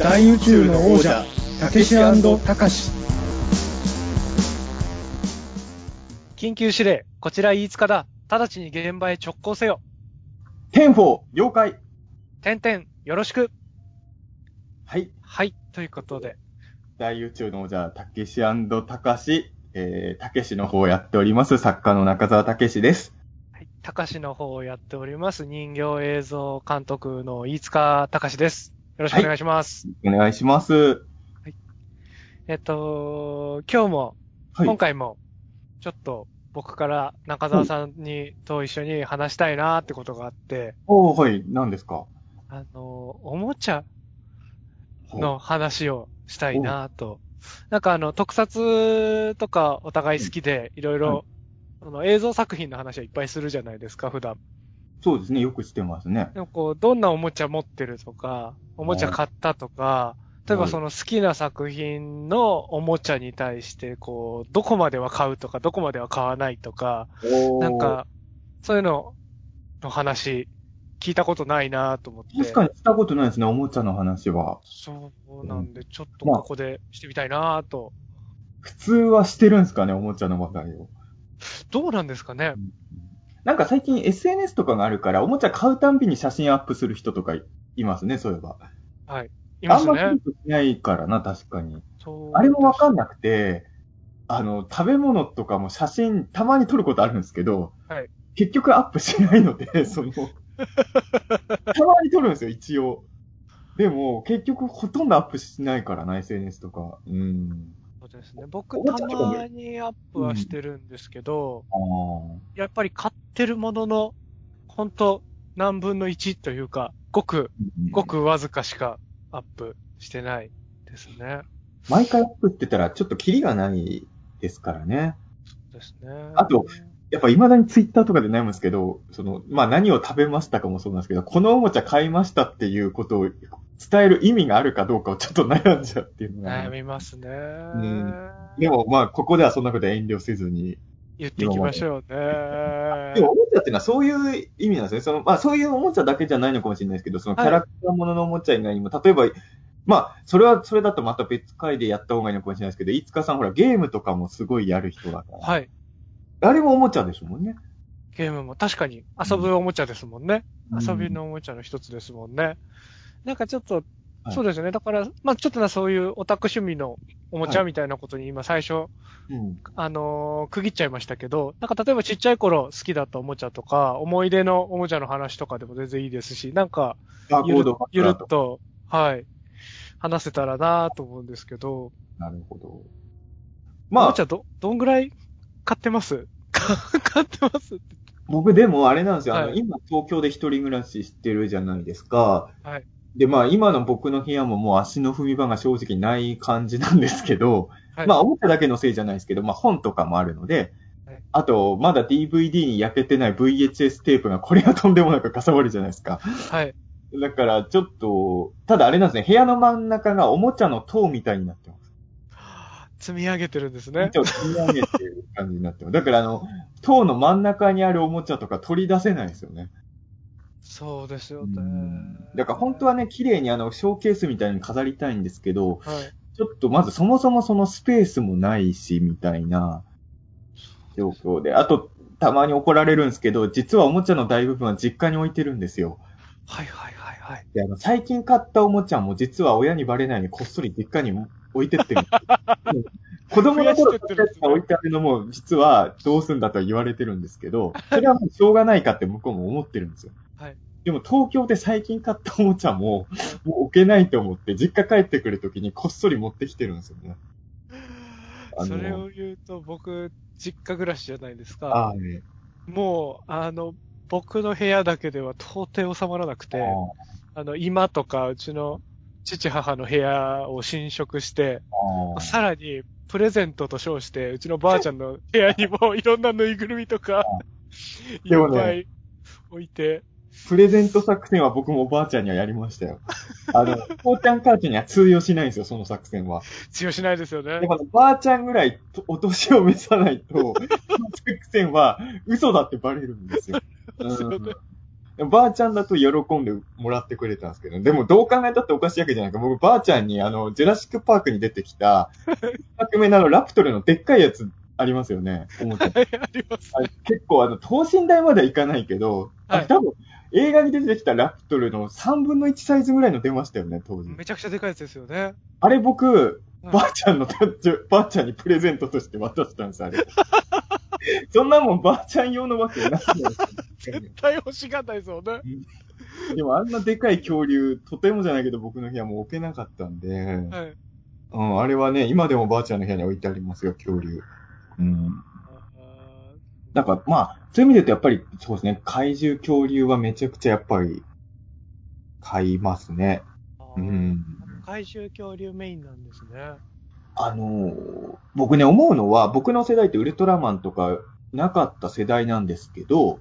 大宇宙の王者たけしたかし緊急指令、こちら飯塚だ。直ちに現場へ直行せよ。テンフォー、了解。テンテン、よろしく。はい。はい、ということで。大宇宙の王者、たけしたかし、えー、たけしの方をやっております、作家の中澤たけしです。はい、高しの方をやっております、人形映像監督の飯塚隆です。よろしくお願いします。お願いします。えっと、今日も、はい。今回も、ちょっと僕から中澤さんに、と一緒に話したいなーってことがあって、おー、はい。何ですか？あの、おもちゃの話をしたいなと。なんかあの、特撮とかお互い好きで、いろいはろ、その映像作品の話はいっぱいするじゃないですか、普段。そうですね。よくしてますね。でもこう、どんなおもちゃ持ってるとか、おもちゃ買ったとか、例えばはいその好きな作品のおもちゃに対して、こう、どこまでは買うとか、どこまでは買わないとか、なん、か、そういうのの話、聞いたことないなと思って。確かにしたことないですね、おもちゃの話は。そうなんで、ちょっとここでしてみたいなと。普通はしてるんですかね、おもちゃの話題を。どうなんですかねなんか最近 SNS とかがあるから、おもちゃ買うたんびに写真アップする人とかいいますね、そういえば。はい。いますねあんまり。しないからな、確かに。あれもわかんなくて、あの、食べ物とかも写真たまに撮ることあるんですけど、はい結局アップしないので、その、たまに撮るんですよ、一応。でも、結局ほとんどアップしないからな、SNS とか。うん。ですね。僕、たまにアップはしてるんですけど、ああ。やっぱり買ってるものの、本当何分の1というか、ごく、ごくわずかしかアップしてないですね。毎回アップってたらちょっとキリがないですからね。そうですね。あと、やっぱ未だにツイッターとかで悩むんですけど、その、まあ何を食べましたかもそうなんですけど、このおもちゃ買いましたっていうことを伝える意味があるかどうかをちょっと悩んじゃうっていうのが、悩みますね。んでもまあここではそんなこと遠慮せずに。言っていきましょうね。でもおもちゃっていうのはそういう意味なんですね。その、まあそういうおもちゃだけじゃないのかもしれないですけど、そのキャラクターもののおもちゃ以外にも、例えば、まあ、それは、それだとまた別回でやった方がいいのかもしれないですけど、いつかさんほらゲームとかもすごいやる人だから。はい。あれもおもちゃでしょもんね。ゲームも確かに遊ぶおもちゃですもんね。うん遊びのおもちゃの一つですもんね。なんかちょっと、はいそうですね。だから、まあちょっとなそういうオタク趣味のおもちゃみたいなことに今最初、うん。あのー区切っちゃいましたけど、なんか例えばちっちゃい頃好きだったおもちゃとか、思い出のおもちゃの話とかでも全然いいですし、なんか、ゆるゆるっと。と、はい、話せたらなと思うんですけど、なるほど。おまあもち、ゃど、どんぐらい買ってます？買ってますって僕でもあれなんですよ。あの、はい今東京で一人暮らししてるじゃないですか。はい。で、まあ今の僕の部屋ももう足の踏み場が正直ない感じなんですけど、はい。まあ、おもちゃだけのせいじゃないですけど、まあ、本とかもあるので、はいあと、まだ DVD に焼けてない VHS テープが、これがとんでもなくかさばるじゃないですか。はい。だから、ちょっと、ただあれなんですね、部屋の真ん中がおもちゃの塔みたいになってます。積み上げてるんですね積み上げてる感じになってます。だから、あの、塔の真ん中にあるおもちゃとか取り出せないですよね。そうですようねん。だから本当はね、綺麗にあの、ショーケースみたいに飾りたいんですけど、はい。ちょっとまずそもそもそのスペースもないし、みたいな状況で。あと、たまに怒られるんですけど、実はおもちゃの大部分は実家に置いてるんですよ。はいはいはいはい。で、あの、最近買ったおもちゃも実は親にバレないようにこっそり実家に置いてって。子供の頃買ったやつが置いてあるのも、実はどうすんだとは言われてるんですけど、それはもうしょうがないかって向こうも思ってるんですよ。はい。でも東京で最近買ったおもちゃも、もう置けないと思って、実家帰ってくるときにこっそり持ってきてるんですよね。それを言うと、僕、実家暮らしじゃないですか。ああ、ね。もう、あの、僕の部屋だけでは到底収まらなくて、あの、今とか、うちの父母の部屋を侵食して、さらに、プレゼントと称して、うちのばあちゃんの部屋にもいろんなぬいぐるみとか、いでもねっぱい置いて、プレゼント作戦は僕もおばあちゃんにはやりましたよ。あの、父ちゃん母ちゃんには通用しないんですよ、その作戦は。通用しないですよねで。も、ばあちゃんぐらいとお年を召さないと、その作戦は嘘だってバレるんですよ。うんばあちゃんだと喜んでもらってくれたんですけど、でもどう考えたっておかしいわけじゃないか。僕、ばあちゃんに、あの、ジュラシックパークに出てきた、1目のあの、ラプトルのでっかいやつありますよね。はい、あります。あれ結構、あの、等身大まではいかないけど、あはい多分、映画に出てきたラプトルの3分の1サイズぐらいの出ましたよね、当時。めちゃくちゃでかいやつですよね。あれ僕、うんばあちゃんのばあちゃんにプレゼントとして渡したんです、あれ。そんなもんばあちゃん用のわけないじゃないですか。絶対欲しがったですよね。でもあんなでかい恐竜、とてもじゃないけど僕の部屋も置けなかったんで、はい。うん、あれはね、今でもばあちゃんの部屋に置いてありますよ、恐竜。うん。あだから、まあ、そういう意味で言うとやっぱり、そうですね、怪獣恐竜はめちゃくちゃやっぱり、買いますね。ーうん。怪獣恐竜メインなんですね。あのー僕ね、思うのは、僕の世代ってウルトラマンとかなかった世代なんですけど、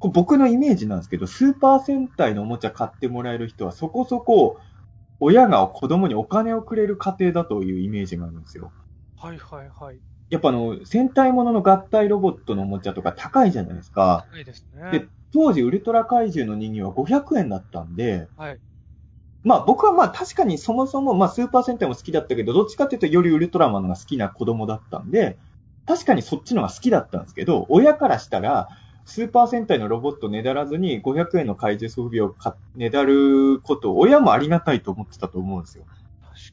僕のイメージなんですけど、スーパー戦隊のおもちゃ買ってもらえる人はそこそこ、親が子供にお金をくれる家庭だというイメージがあるんですよ。はいはいはい。やっぱあの、戦隊ものの合体ロボットのおもちゃとか高いじゃないですか。高いですでね。、当時ウルトラ怪獣の人形は500円だったんで、はい。まあ僕はまあ確かにそもそもまあスーパー戦隊も好きだったけど、どっちかっていうとよりウルトラマンが好きな子供だったんで、確かにそっちのが好きだったんですけど、親からしたら、スーパー戦隊のロボットねだらずに500円の怪獣装備を買ねだることを親もありがたいと思ってたと思うんですよ。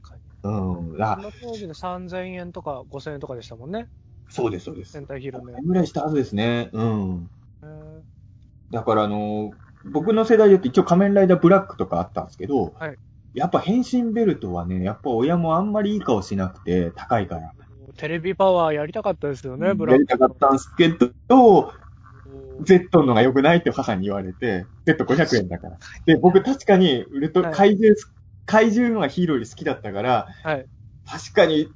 確かに。うん。あその当時で3000円とか5000円とかでしたもんね。そうです、そうです。戦隊ヒーローぐらいしたはずですね。うん。だからあの、僕の世代で言って一応仮面ライダーブラックとかあったんですけど、はいやっぱ変身ベルトはね、やっぱ親もあんまりいい顔しなくて高いから。テレビパワーやりたかったですよね、ブラック。やりたかったんですけど、Z のが良くないって母に言われて、Z500 円だから。で、僕確かにウルト、はい怪獣、怪獣のがヒーローより好きだったから、はい。確かに、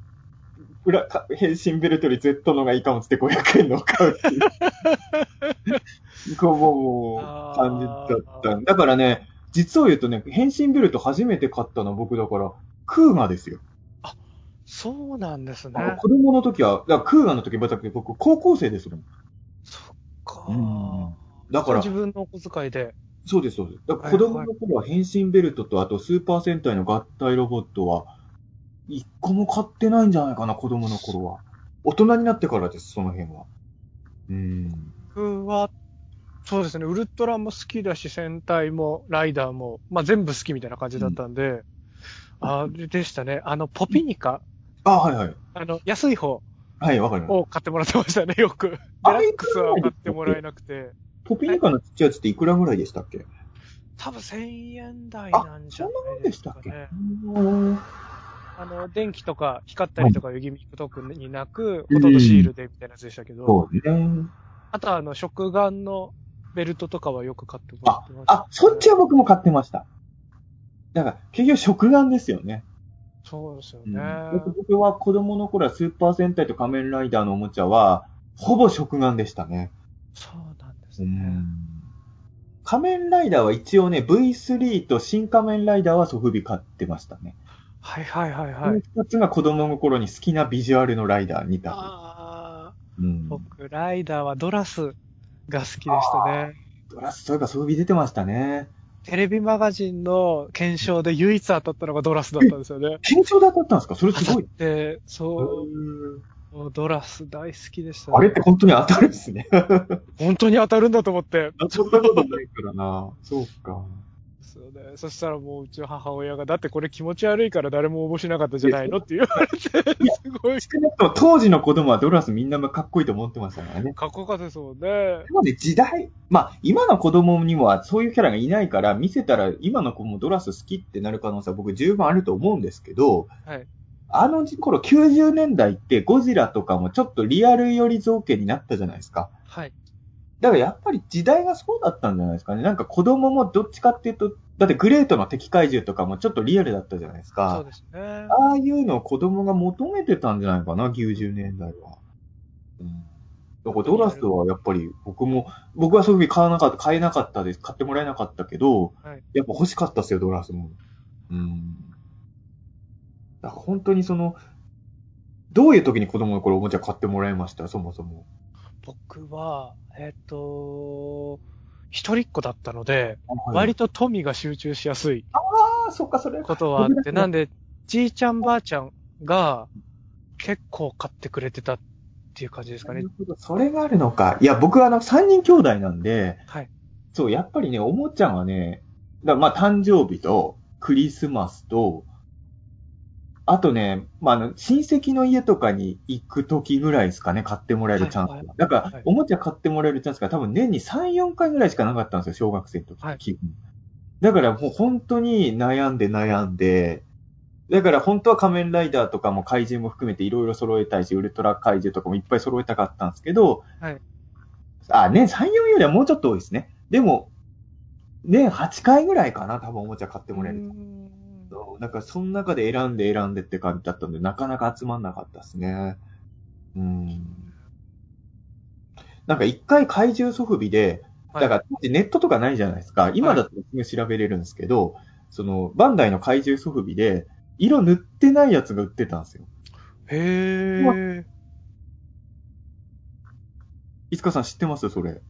裏、か変身ベルトより Z のがいいかもって500円のを買うっていう。こう、感じだっただからね、実を言うとね、変身ベルト初めて買ったのは僕だから、クーガですよ。あそうなんですね。子供の時は、だクーガの時、僕、高校生ですもん。そっかうんだから自、分のお小遣いで。そうです、そうです。だ子供の頃は変身ベルトと、あとスーパー戦隊の合体ロボットは、一個も買ってないんじゃないかな、子供の頃は。大人になってからです、その辺は。うん。僕は、そうですね、ウルトラも好きだし、戦隊も、ライダーも、まあ全部好きみたいな感じだったんで、あれでしたね、あの、ポピニカ、あ、はいはい。あの、安い方。はい、わかります。を買ってもらってましたね、よく。デラックスは買ってもらえなくて、ポピニカのちっちゃいやつっていくらぐらいでしたっけ？多分1000円台なんじゃそんなもなんいでですかしたっけ？ね。うんあの、電気とか光ったりとかいうギミック特になく、ほとんどシールでみたいなやつでしたけど、そうね。あとはあの、食玩のベルトとかはよく買ってもらってました、あ、そっちは僕も買ってました。だから、結局食玩ですよね。そうですようんね。僕は子供の頃はスーパー戦隊と仮面ライダーのおもちゃは、ほぼ食玩でしたね。そうなんですね。仮面ライダーは一応ね、V3 と新仮面ライダーはソフビ買ってましたね。はいはいはいはい。二つが子供の頃に好きなビジュアルのライダー2体。あうんー僕、ライダーはドラスが好きでしたね。ドラス、そういえばソフビ出てましたね。テレビマガジンの検証で唯一当たったのがドラスだったんですよね。緊張で当たったんですか？それすごい。で、そうドラス大好きでした、ね。あれって本当に当たるんですね。本当に当たるんだと思って。そんなことないからな。そうか。ね。そしたらもううちの母親が、だってこれ気持ち悪いから誰も応募しなかったじゃないのって言われて、すごい少なくとも当時の子供はドラスみんなかっこいいと思ってましたからね。かっこよかったですもんね。なので時代、まあ今の子供にはそういうキャラがいないから見せたら今の子もドラス好きってなる可能性は僕十分あると思うんですけど、はい。あの頃90年代ってゴジラとかもちょっとリアル寄り造形になったじゃないですか。はい。だからやっぱり時代がそうだったんじゃないですかね。なんか子供もどっちかっていうと、だってグレートの敵怪獣とかもちょっとリアルだったじゃないですそうか。ですね。ああいうのを子供が求めてたんじゃないかな、90年代は。うん。だからドラスはやっぱり僕も、僕はそういうふうに買わなかった、買えなかったです。買ってもらえなかったけど、はいやっぱ欲しかったですよ、ドラスも。うん。だから本当にその、どういう時に子供の頃おもちゃ買ってもらいました？そもそも。僕は、えっ、と、一人っ子だったので、割と富が集中しやすいああ、そっか、それ。ことはあって、なんで、じいちゃんばあちゃんが結構買ってくれてたっていう感じですかねなる。ほど、それがあるのか。いや、僕はあの、三人兄弟なんで、はい。そう、やっぱりね、おもちゃはね、だまあ、誕生日と、クリスマスと、あとね、まあ、あの、親戚の家とかに行く時ぐらいですかね、買ってもらえるチャンスが。はいはいだから、はいおもちゃ買ってもらえるチャンスが多分年に3、4回ぐらいしかなかったんですよ、小学生の時。はいだからもう本当に悩んで悩んで、だから本当は仮面ライダーとかも怪獣も含めていろいろ揃えたいし、ウルトラ怪獣とかもいっぱい揃えたかったんですけど、はい。あ、年3、4よりはもうちょっと多いですね。でも、年8回ぐらいかな、多分おもちゃ買ってもらえる。なんか、その中で選んで選んでって感じだったんで、なかなか集まんなかったですね。うん。なんか一回怪獣ソフビで、はいだから当時ネットとかないじゃないですか。今だとすぐ調べれるんですけど、その、バンダイの怪獣ソフビで、色塗ってないやつが売ってたんですよ。へえ。いつかさん知ってます？それ。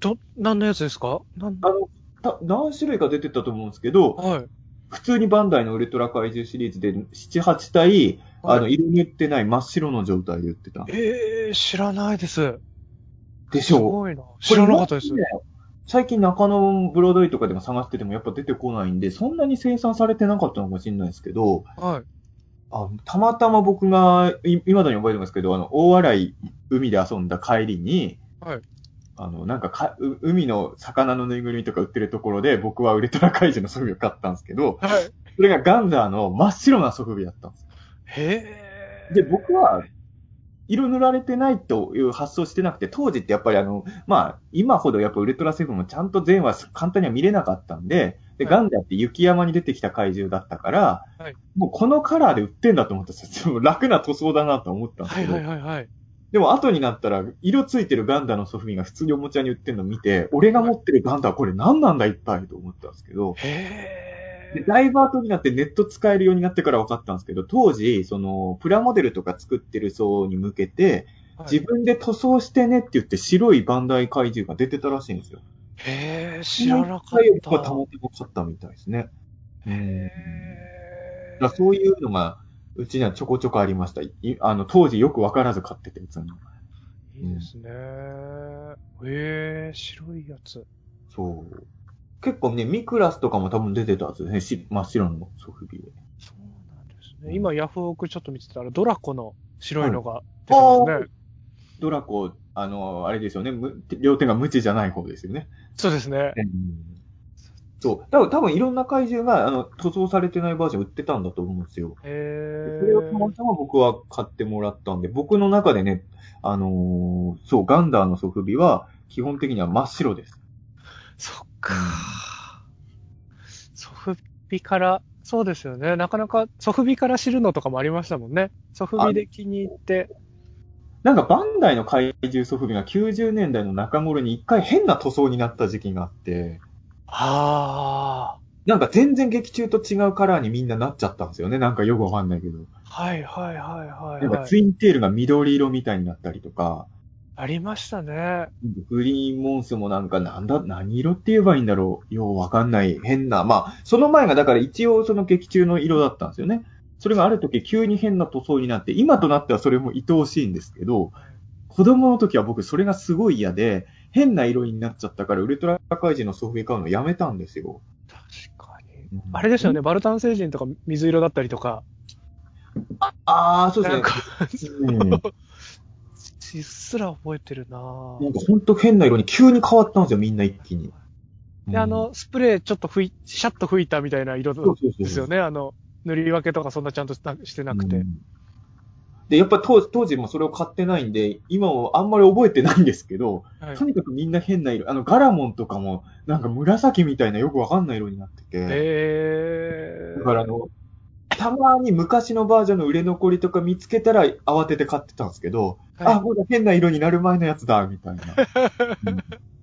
ど、何のやつですか？あの、た何種類か出てたと思うんですけど、はい。普通にバンダイのウルトラ怪獣シリーズで7、8体、あの、はい色塗ってない真っ白の状態で売ってた。ええ知らないです。ですしょごいな。知らなかったです最近中野ブロードウェイとかでも探しててもやっぱ出てこないんで、そんなに生産されてなかったのかもしれないですけど、はい。あたまたま僕が、い未だに覚えてますけど、あの、大洗海で遊んだ帰りに、はい。あの、なんかか、う海の魚のぬいぐるみとか売ってるところで、僕はウルトラ怪獣のソフビを買ったんですけど、はい。それがガンダーの真っ白なソフビだったんです。へえ。で、僕は、色塗られてないという発想してなくて、当時ってやっぱりあの、まあ、今ほどやっぱウルトラセブンもちゃんと全話簡単には見れなかったんで、で、はいガンダーって雪山に出てきた怪獣だったから、はいもうこのカラーで売ってんだと思ったんですよ。楽な塗装だなと思ったんですはいけど、はいはいはい。でも後になったら、色ついてるガンダーのソフビが普通におもちゃに売ってるのを見て、俺が持ってるガンダーこれ何なんだ一体と思ったんですけど。でだいぶ後になってネット使えるようになってから分かったんですけど、当時、その、プラモデルとか作ってる層に向けて、はい自分で塗装してねって言って白いバンダイ怪獣が出てたらしいんですよ。へえ、知らなかった。たまたま買ったみたいですね。うんへだからそういうのが、うちにはちょこちょこありました。いあの、当時よく分からず買ってて、いつ。いいですね。へえ、白いやつ。そう。結構ね、ミクラスとかも多分出てたはずですね。し真っ白のソフビで。そうなんですね。今、ヤフオクちょっと見てたら、ドラコの白いのが出てますね。ドラコ、あの、あれですよね。む両手が無知じゃない方ですよね。そうですね。そう。多分、多分いろんな怪獣が、あの、塗装されてないバージョン売ってたんだと思うんですよ。へそれをたまえ。たま僕は買ってもらったんで、僕の中でね、あのーそう、ガンダーのソフビは、基本的には真っ白です。そっか。ソフビから、そうですよね。なかなかソフビから知るのとかもありましたもんね。ソフビで気に入って。なんか、バンダイの怪獣ソフビが90年代の中頃に一回変な塗装になった時期があって、あなんか全然劇中と違うカラーにみんななっちゃったんですよね。なんかよくわかんないけど。あ。はいはいはいはい、なんかはい。ツインテールが緑色みたいになったりとか、ありましたね。グリーンモンスもなんかなんだ、何色って言えばいいんだろう。ようわかんない変な。まあ、その前がだから一応その劇中の色だったんですよね。それがある時急に変な塗装になって、今となってはそれも愛おしいんですけど、子供の時は僕それがすごい嫌で、変な色になっちゃったから、ウルトラ怪人のソフビ買うのやめたんですよ。確かに。うんあれですよね、バルタン星人とか水色だったりとか。ああ、そうですねなんか。、うっすら覚えてるなぁ。ほんと変な色に急に変わったんですよ、みんな一気に。で、あの、スプレーちょっと吹い、シャッと吹いたみたいな色うん、そうそうそうですよね。あの、塗り分けとかそんなちゃんとなしてなくて。うんで、やっぱり当時当時もそれを買ってないんで、今もあんまり覚えてないんですけど、はいとにかくみんな変な色。あの、ガラモンとかも、なんか紫みたいなよくわかんない色になってて。へー。だからあの、たまに昔のバージョンの売れ残りとか見つけたら慌てて買ってたんですけど、はいあ、もう変な色になる前のやつだ、みたいな。うん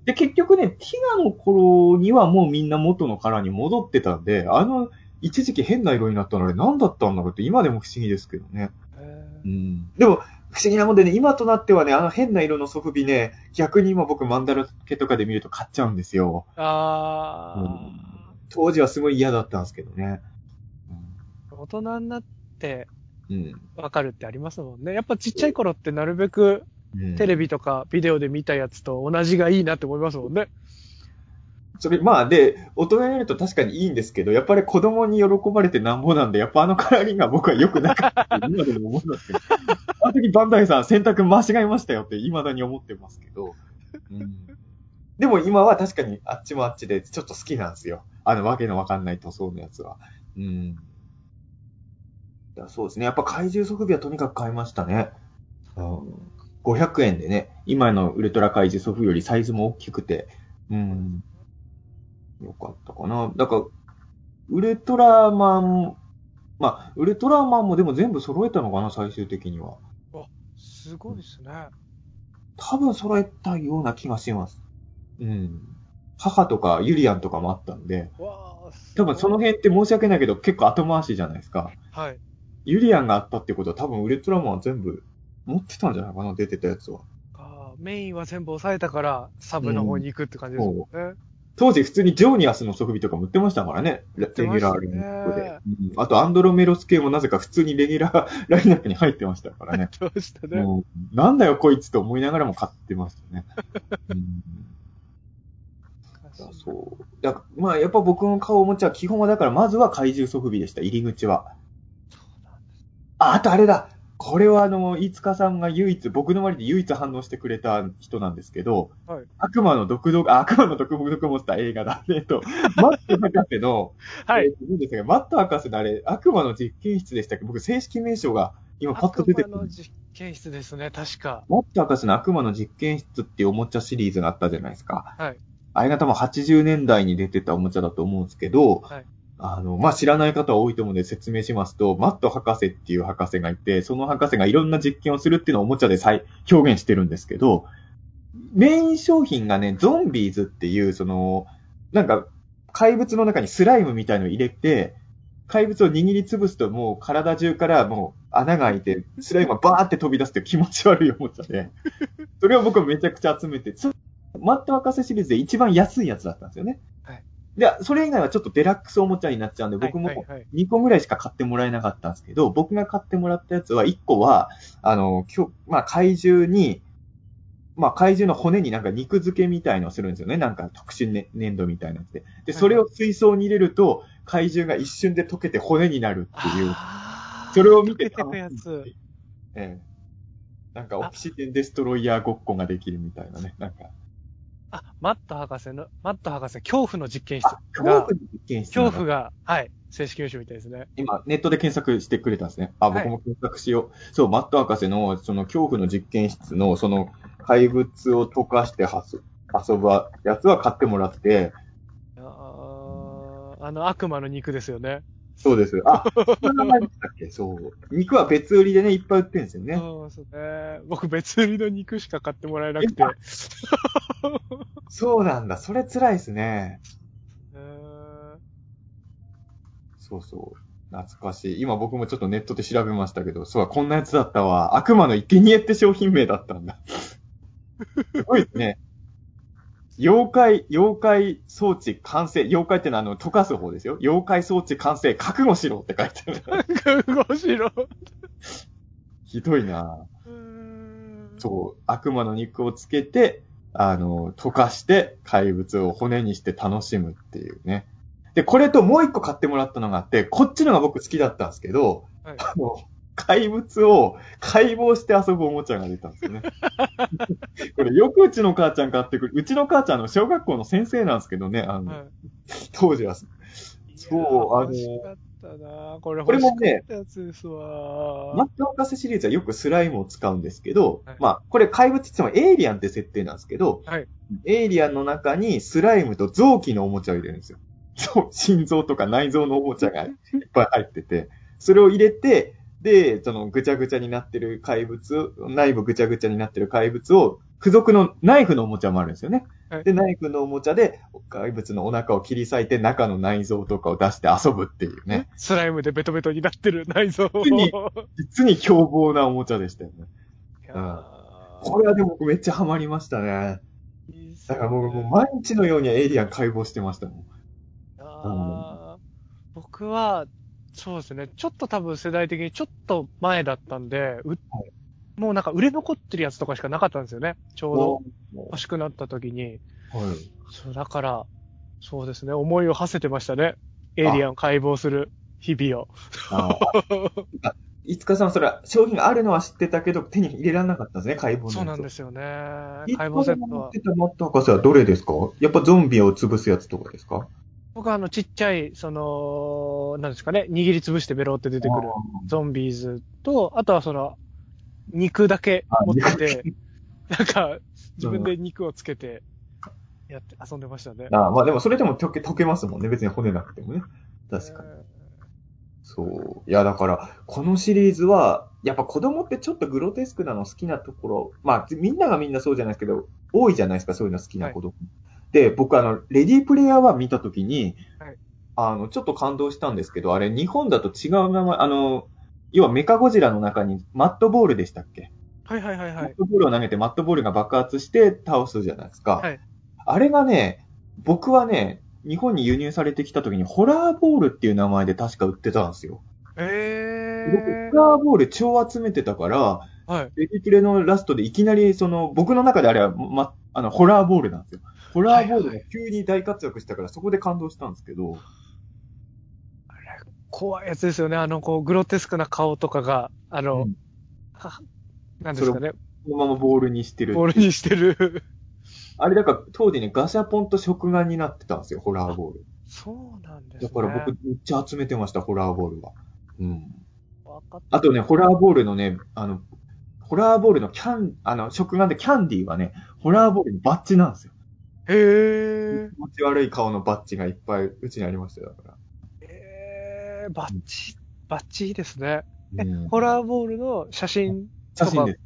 で、結局ね、ティガの頃にはもうみんな元のカラーに戻ってたんで、あの、一時期変な色になったのあれ何だったんだろうって今でも不思議ですけどね。へうん。でも、不思議なもんでね、今となってはね、あの変な色のソフビね、逆に今僕マンダラケとかで見ると買っちゃうんですよ。あ当時はすごい嫌だったんですけどね。ー、大人になってうん。わかるってありますもんね。やっぱちっちゃい頃ってなるべくうんテレビとかビデオで見たやつと同じがいいなって思いますもんね。それ、まあで、大人になると確かにいいんですけど、やっぱり子供に喜ばれてなんぼなんで、やっぱあのカラーリングは僕は良くなかったって今でも思いますけど。あの時バンダイさん選択間違えましたよって未だに思ってますけど。うん、でも今は確かにあっちもあっちでちょっと好きなんですよ。あのわけのわかんない塗装のやつは。うん。いやそうですね。やっぱ怪獣ソフビはとにかく買いましたね。うん、500円でね、今のウルトラ怪獣ソフよりサイズも大きくて、うん。よかったかな。だから、ウルトラマン、まあ、ウルトラマンもでも全部揃えたのかな、最終的には。すごいですね。多分揃えたような気がします。うん。母とかユリアンとかもあったんで、多分その辺って申し訳ないけど結構後回しじゃないですか。はい。ユリアンがあったってことは多分ウルトラマンは全部持ってたんじゃないかな、出てたやつは。あーメインは全部抑えたから、サブの方に行くって感じですもんね。当時普通にジョーニアスのソフビとかも売ってましたからね。レギュラーラインナップで。うんあとアンドロメロス系もなぜか普通にレギュラーラインナップに入ってましたからね。どうしたね。なんだよこいつと思いながらも買ってましたね。うんそう。だまあ、やっぱ僕の買うおもちゃは基本はだから、まずは怪獣ソフビでした、入り口は。あ、あとあれだこれはあの、飯塚さんが唯一、僕の周りで唯一反応してくれた人なんですけど、はい悪魔の毒毒、あ悪魔の毒毒持った映画だ。えっと、マット博士の、はいえっ。と何でしたっけ？マット博士のあれ、悪魔の実験室でしたっけ？僕、正式名称が今パッと出てくる。悪魔の実験室ですね、確か。マット博士の悪魔の実験室っていうおもちゃシリーズがあったじゃないですか。はい。あれが多分80年代に出てたおもちゃだと思うんですけど、はいあの、まあ、知らない方は多いと思うので説明しますと、マット博士っていう博士がいて、その博士がいろんな実験をするっていうのをおもちゃで再表現してるんですけど、メイン商品がね、ゾンビーズっていう、その、なんか、怪物の中にスライムみたいのを入れて、怪物を握りつぶすともう体中からもう穴が開いて、スライムがバーって飛び出すっていう気持ち悪いおもちゃで、それを僕はめちゃくちゃ集めて、そマット博士シリーズで一番安いやつだったんですよね。はい。で、それ以外はちょっとデラックスおもちゃになっちゃうんで、僕もはいはいはい2個ぐらいしか買ってもらえなかったんですけど、僕が買ってもらったやつは1個は、あの、きょまあ、怪獣に、まあ、怪獣の骨になんか肉付けみたいのをするんですよね。なんか特殊ね粘土みたいなやつで。で、それを水槽に入れると、怪獣が一瞬で溶けて骨になるっていう。それを見て溶けてくやつ。ええ。なんかオプシデンデストロイヤーごっこができるみたいなね。なんか、あ、マット博士の、マット博士、恐怖の実験室恐が怖、の実験室恐怖が、はい、正式名称みたいですね。今、ネットで検索してくれたんですね。あ、はい僕も検索しよう。そう、マット博士の、その恐怖の実験室の、その怪物を溶かしてはす遊ぶやつは買ってもらって、あーあの悪魔の肉ですよね。そうです。あ、そんな名前でしたっけ？そう。肉は別売りでね、いっぱい売ってるんですよね。そうですね。僕別売りの肉しか買ってもらえなくて。そうなんだ。それ辛いですね。そうそう。懐かしい。今僕もちょっとネットで調べましたけど、そうこんなやつだったわ。悪魔の生贄って商品名だったんだ。すごいですね。妖怪、妖怪装置完成。妖怪ってのはあの、溶かす方ですよ。妖怪装置完成、覚悟しろって書いてある。覚悟しろ。ひどいなそう。悪魔の肉をつけて、あの、溶かして怪物を骨にして楽しむっていうね。で、これともう一個買ってもらったのがあって、こっちのが僕好きだったんですけど、はいあの、怪物を解剖して遊ぶおもちゃが出たんですよね。これよくうちの母ちゃん買ってくる。うちの母ちゃんの小学校の先生なんですけどね、あの、はい当時は。そうあのこれこれもね。マット博士シリーズはよくスライムを使うんですけど、はいまあ、これ怪物って言ってもエイリアンって設定なんですけど、はいエイリアンの中にスライムと臓器のおもちゃを入れるんですよ。そう、心臓とか内臓のおもちゃがいっぱい入ってて、それを入れて、で、そのぐちゃぐちゃになってる怪物、内部ぐちゃぐちゃになってる怪物を、付属のナイフのおもちゃもあるんですよね。はいで、ナイフのおもちゃで怪物のお腹を切り裂いて中の内臓とかを出して遊ぶっていうね。スライムでベトベトになってる内臓を。実に実に凶暴なおもちゃでしたよね。やうんーこれはでも僕めっちゃハマりましたね。だからもう、もうね毎日のようにエイリアン解剖してましたもん。あー僕は、そうですね、ちょっと多分世代的にちょっと前だったんで、うもうなんか売れ残ってるやつとかしかなかったんですよね。ちょうど欲しくなった時に。はい。そう、だから、そうですね、思いを馳せてましたね。エイリアンを解剖する日々を。いつかさん、それは商品があるのは知ってたけど、手に入れられなかったんですね、解剖の。そうなんですすよね。解剖セットは持っ。てたマット博士はどれですか？やっぱゾンビを潰すやつとかですか？僕はあの、ちっちゃい、その、なんですかね、握りつぶしてベロって出てくるゾンビーズと、あとはその、肉だけ持ってて、なんか、自分で肉をつけて、やって、遊んでましたね。ああまあでもそれでも溶け、溶けますもんね。別に骨なくてもね。確かに。そう。いや、だから、このシリーズは、やっぱ子供ってちょっとグロテスクなの好きなところ、まあ、みんながみんなそうじゃないですけど、多いじゃないですか、そういうの好きな子供。で、僕あの、レディープレイヤー1見たときに、はいあの、ちょっと感動したんですけど、あれ、日本だと違う名前、あの、要はメカゴジラの中にマットボールでしたっけ、はいはいはいはい。マットボールを投げてマットボールが爆発して倒すじゃないですか。はいあれがね、僕はね、日本に輸入されてきた時にホラーボールっていう名前で確か売ってたんですよ。え僕、ホラーボール超集めてたから、ー。はい。レディプレのラストでいきなり、その、僕の中であれは、ま、あの、ホラーボールなんですよ。ホラーボールが急に大活躍したから、そこで感動したんですけど、怖いやつですよね。あの、こう、グロテスクな顔とかが、あの、うんはなんですかね。そのままボールにしてる。ボールにしてる。あれだから、当時ね、ガシャポンと食玩になってたんですよ、ホラーボール。そうなんですね。だから僕、めっちゃ集めてました、ホラーボールは。うん。あとね、ホラーボールのね、あの、ホラーボールのキャン、あの、食玩でキャンディーはね、ホラーボールのバッジなんですよ。へー。気持ち悪い顔のバッジがいっぱいうちにありましたよ、だから。えー、バッチ、バッチいいですね。え、うんホラーボールの写真とか？写真です。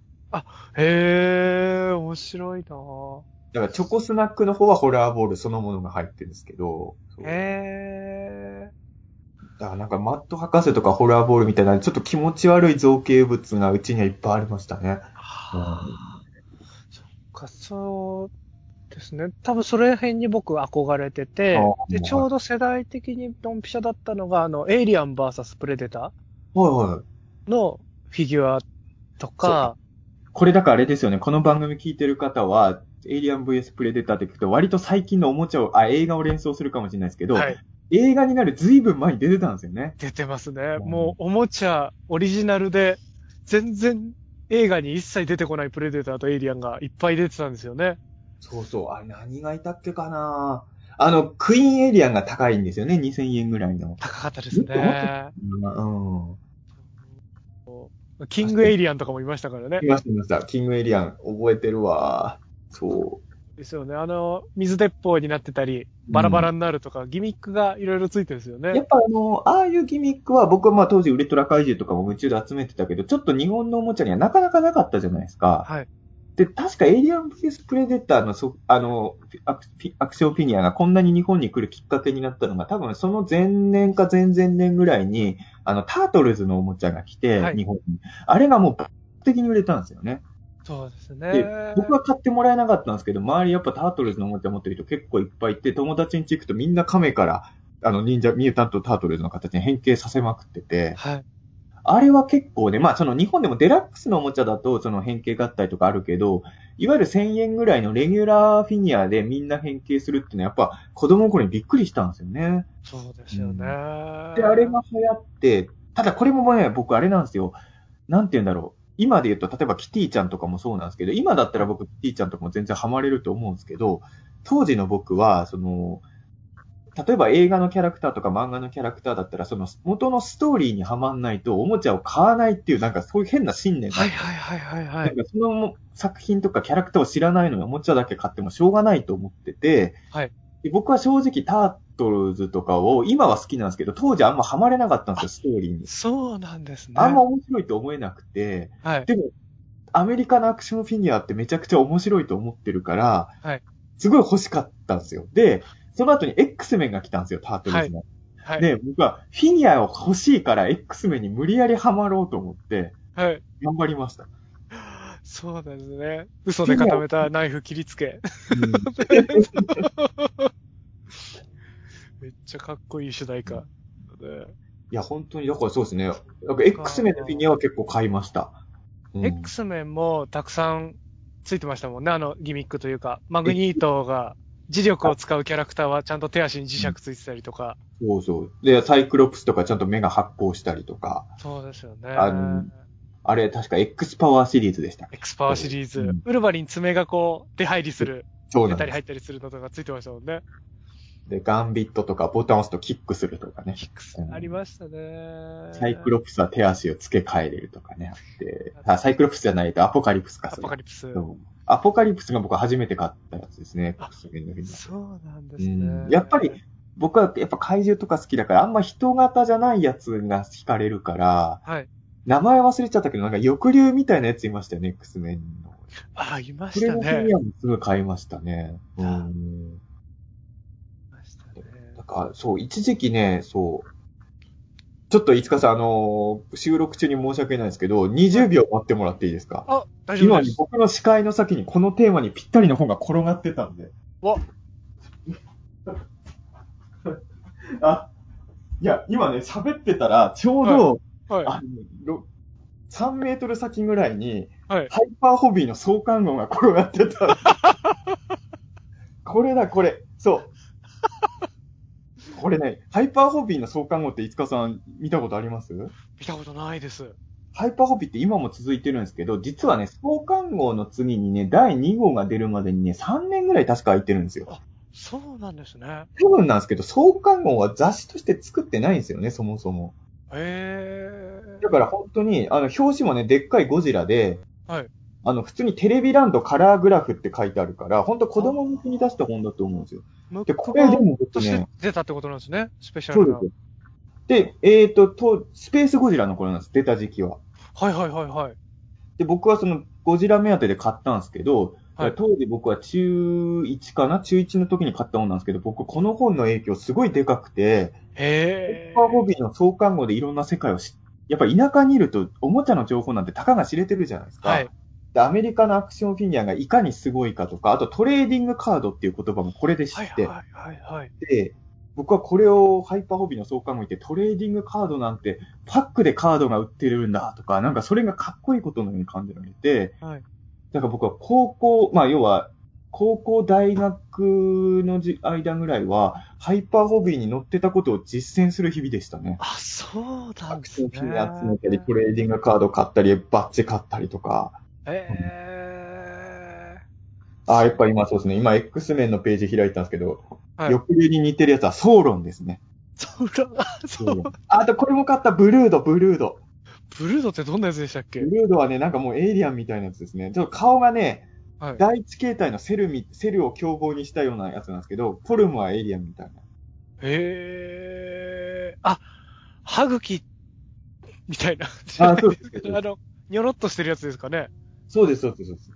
へー、面白いなぁ。だからチョコスナックの方はホラーボールそのものが入ってるんですけど、へだからなんかマット博士とかホラーボールみたいなちょっと気持ち悪い造形物がうちにはいっぱいありましたね。ー。はぁ。そっか、そうですね。多分それ辺に僕憧れててあ、で、ちょうど世代的にドンピシャだったのが、あの、エイリアン VS プレデタはいはい。ーのフィギュアとか、これだからあれですよね、この番組聞いてる方は、エイリアン VS プレデターって聞くと割と最近のおもちゃを、あ、映画を連想するかもしれないですけど、はい、映画になるずいぶん前に出てたんですよね。出てますね。うんもう、おもちゃ、オリジナルで、全然映画に一切出てこないプレデターとエイリアンがいっぱい出てたんですよね。そうそう。あれ何がいたっけかなあの、クイーンエイリアンが高いんですよね。2000円ぐらいの。高かったですね。うん。キングエイリアンとかもいましたからねい。ました、いました。キングエイリアン、覚えてるわ。そですよね。あの、水鉄砲になってたり、バラバラになるとか、ギミックがいろいろついてるんですよう。やっね。ぱあの、ああいうギミックは僕はまあ当時ウルトラ怪獣とかも夢中で集めてたけど、ちょっと日本のおもちゃにはなかなかなかったじゃないですか。はい。で、確かエイリアン VS プレデターのそ、あの、アクアクションフィギュアがこんなに日本に来るきっかけになったのが、多分その前年か前々年ぐらいに、あの、タートルズのおもちゃが来て、はい日本に。あれがもう、的に売れたんですよね。そうですでね。僕は買ってもらえなかったんですけど、周りやっぱタートルズのおもちゃ持ってる人結構いっぱいいて、友達に行くとみんな亀から、あの、忍者、ミュータントタートルズの形に変形させまくってて、はい。あれは結構ね、まあその日本でもデラックスのおもちゃだとその変形合体とかあるけど、いわゆる1000円ぐらいのレギュラーフィギュアでみんな変形するっていうのはやっぱ子供の頃にびっくりしたんですよね。そうですよね。で、あれが流行って、ただこれもね、僕あれなんですよ。なんて言うんだろう。今で言うと、例えばキティちゃんとかもそうなんですけど、今だったら僕キティちゃんとかも全然ハマれると思うんですけど、当時の僕は、その、例えば映画のキャラクターとか漫画のキャラクターだったら、その元のストーリーにはまんないとおもちゃを買わないっていう、なんかそういう変な信念がはいはいはいはい。なんかその作品とかキャラクターを知らないのにおもちゃだけ買ってもしょうがないと思ってて、はいで僕は正直タートルズとかを今は好きなんですけど、当時あんまハマれなかったんですよ、ストーリーに。そうなんですね。あんま面白いと思えなくて、はい。でも、アメリカのアクションフィギュアってめちゃくちゃ面白いと思ってるから、はいすごい欲しかったんですよ。で、その後に X メンが来たんですよ、タートルズの。はい。で、僕はフィギュアを欲しいから X メンに無理やりハマろうと思って、はい。頑張りました。そうなんですね。嘘で固めたナイフ切りつけ。めっちゃかっこいい主題歌。ねいや、本当に、だからそうですね。なんか X メンのフィギュアは結構買いました。うん X メンもたくさんついてましたもんね、あのギミックというか。マグニートが、磁力を使うキャラクターはちゃんと手足に磁石ついてたりとか。そうそう。で、サイクロプスとかちゃんと目が発光したりとか。そうですよね。あのあれ、確か X パワーシリーズでしたっけ？X パワーシリーズ。うんウルヴァリン爪がこう、出入りする、そう。出たり入ったりするのとかついてましたもんね。で、ガンビットとかボタンを押すとキックするとかね。キックスうんありましたね。サイクロプスは手足を付け替えれるとかね、あって。あ、サイクロプスじゃないとアポカリプスか、アポカリプス。そうアポカリプスが僕初めて買ったやつですね。そうなんでうすねん。やっぱり、僕はやっぱ怪獣とか好きだから、あんま人型じゃないやつが惹かれるから、はい。名前忘れちゃったけど、なんか翼竜みたいなやついましたよね、X メンの。あ、いましたね。のフィギュアもすぐ買いましたね。うあん。いましたねだから、そう、一時期ね、そう、ちょっと、いつかさん、あのー収録中に申し訳ないですけど、20秒待ってもらっていいですか？あ、大丈夫です。僕の視界の先にこのテーマにぴったりの本が転がってたんで。わ、あ、いや、今ね、喋ってたら、ちょうど、はい。あのろ3メートル先ぐらいに、はい。ハイパーホビーの創刊号が転がってた。これだ、これ。そう。これね、ハイパーホビーの創刊号って、いつかさん見たことあります？見たことないです。ハイパーホビーって今も続いてるんですけど、実はね、創刊号の次にね、第2号が出るまでにね、3年ぐらい確か空いてるんですよ。そうなんですね。多分なんですけど、創刊号は雑誌として作ってないんですよね、そもそも。へだから本当に、あの、表紙もね、でっかいゴジラで、はい。あの、普通にテレビランドカラーグラフって書いてあるから、本当子供向けに出した本だと思うんですよ。ー。で、これでも僕としてね、出たってことなんですね。スペシャルな。そうですよ。で、えっ、と、と、スペースゴジラの頃なんです、出た時期は。はいはいはいはい。で、僕はその、ゴジラ目当てで買ったんですけど、はい当時僕は中1かな？中1の時に買った本なんですけど、僕この本の影響すごいでかくて、へペッパーホビーの創刊号でいろんな世界を知っやっぱ田舎にいると、おもちゃの情報なんてたかが知れてるじゃないですか。はい。でアメリカのアクションフィギュアがいかにすごいかとか、あとトレーディングカードっていう言葉もこれで知って、はいはいはいはい。で、僕はこれをハイパーホビーの創刊号にてトレーディングカードなんてパックでカードが売ってるんだとか、なんかそれがかっこいいことのように感じられて、はい。だから僕は高校、まあ要は、高校大学のじ間ぐらいは、ハイパーホビーに載ってたことを実践する日々でしたね。あ、そうなアんですねクションフィギュア集めたり、トレーディングカード買ったり、バッジ買ったりとか。えあ、やっぱ今そうですね。今 X メンのページ開いたんですけど、ー。はい。翼竜に似てるやつはソーロンですね。そうだ、そう。ああとこれも買ったブルード、ブルード。ブルードってどんなやつでしたっけ？ブルードはね、なんかもうエイリアンみたいなやつですね。ちょっと顔がね、はい。第一形態のセルみ、セルを凶暴にしたようなやつなんですけど、フォルムはエイリアンみたいな。へー。あ、歯茎みたいな。あそうです あの、にょろっとしてるやつですかね。そうです、そうです、そうです。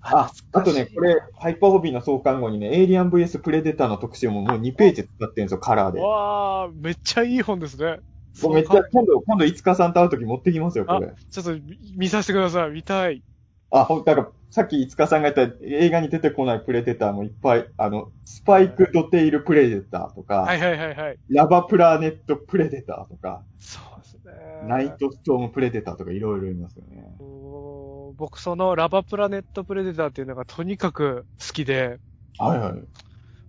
あ、あとね、これ、ハイパーホビーの創刊号にね、エイリアン VS プレデターの特集ももう2ページ使ってるんですよ、カラーで。わー、めっちゃいい本ですね。もうめっちゃ、今度、今度、いつかさんと会うとき持ってきますよ、これ。ちょっと見させてください。見たい。あ、ほん、だから、さっきいつかさんが言った映画に出てこないプレデターもいっぱい、あの、スパイクドテイルプレデターとか、はいはいはいはい。ラバプラネットプレデターとか、そうですね。ナイトストームプレデターとかいろいろいますよね。おー僕そのラバプラネットプレデターっていうのがとにかく好きで、はいはい。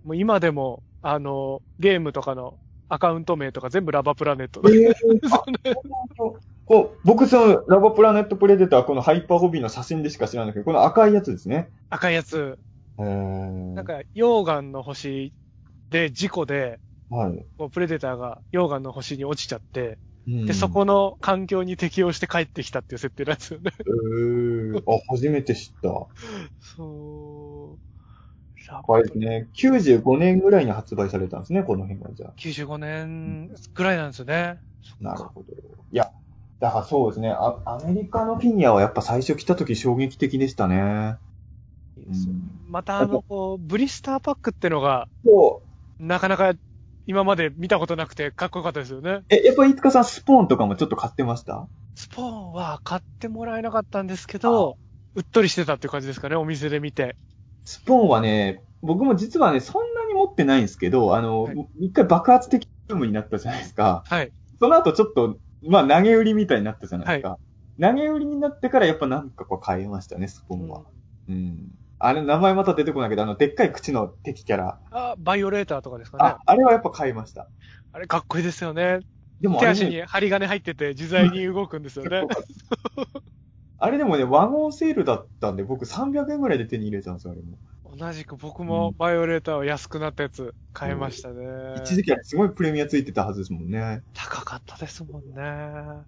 もう今でも、あの、ゲームとかのアカウント名とか全部ラバプラネットえで。ー、あこう僕、その、ラバプラネットプレデターはこのハイパーホビーの写真でしか知らないけど、この赤いやつですね。赤いやつ。なんか、溶岩の星で事故で、はい。もうプレデターが溶岩の星に落ちちゃって、うんで、そこの環境に適応して帰ってきたっていう設定なんですよね。えー、あ、初めて知った。そう。ラこれですね。95年ぐらいに発売されたんですね、この辺がじゃ95年ぐらいなんですよね。あ。なるほど。いや、だからそうですね。あアメリカのフィギュアはやっぱ最初来た時衝撃的でしたね。いいですようんまたあの、こう、ブリスターパックってのが、そなかなか今まで見たことなくてかっこよかったですよね。え、やっぱいつかさんスポーンとかもちょっと買ってました？スポーンは買ってもらえなかったんですけど、うっとりしてたっていう感じですかね、お店で見て。スポーンはね、僕も実はね、そんなに持ってないんですけど、あの、はい一回爆発的ブームになったじゃないですか。はい。その後ちょっと、まあ投げ売りみたいになったじゃないですか。投げ売りになってからやっぱなんかこう買いましたね、スポーンは。うん。あれ、名前また出てこないけど、あの、でっかい口の敵キャラ。あ、バイオレーターとかですかねあ。、あれはやっぱ買いました。あれかっこいいですよね。でも手足ね、に針金入ってて自在に動くんですよね。あれでもね、ワゴンセールだったんで、僕300円ぐらいで手に入れたんですよ、あれも。同じく僕もバイオレーターは安くなったやつ買いましたね。一時期はすごいプレミアついてたはずですもんね。高かったですもんね。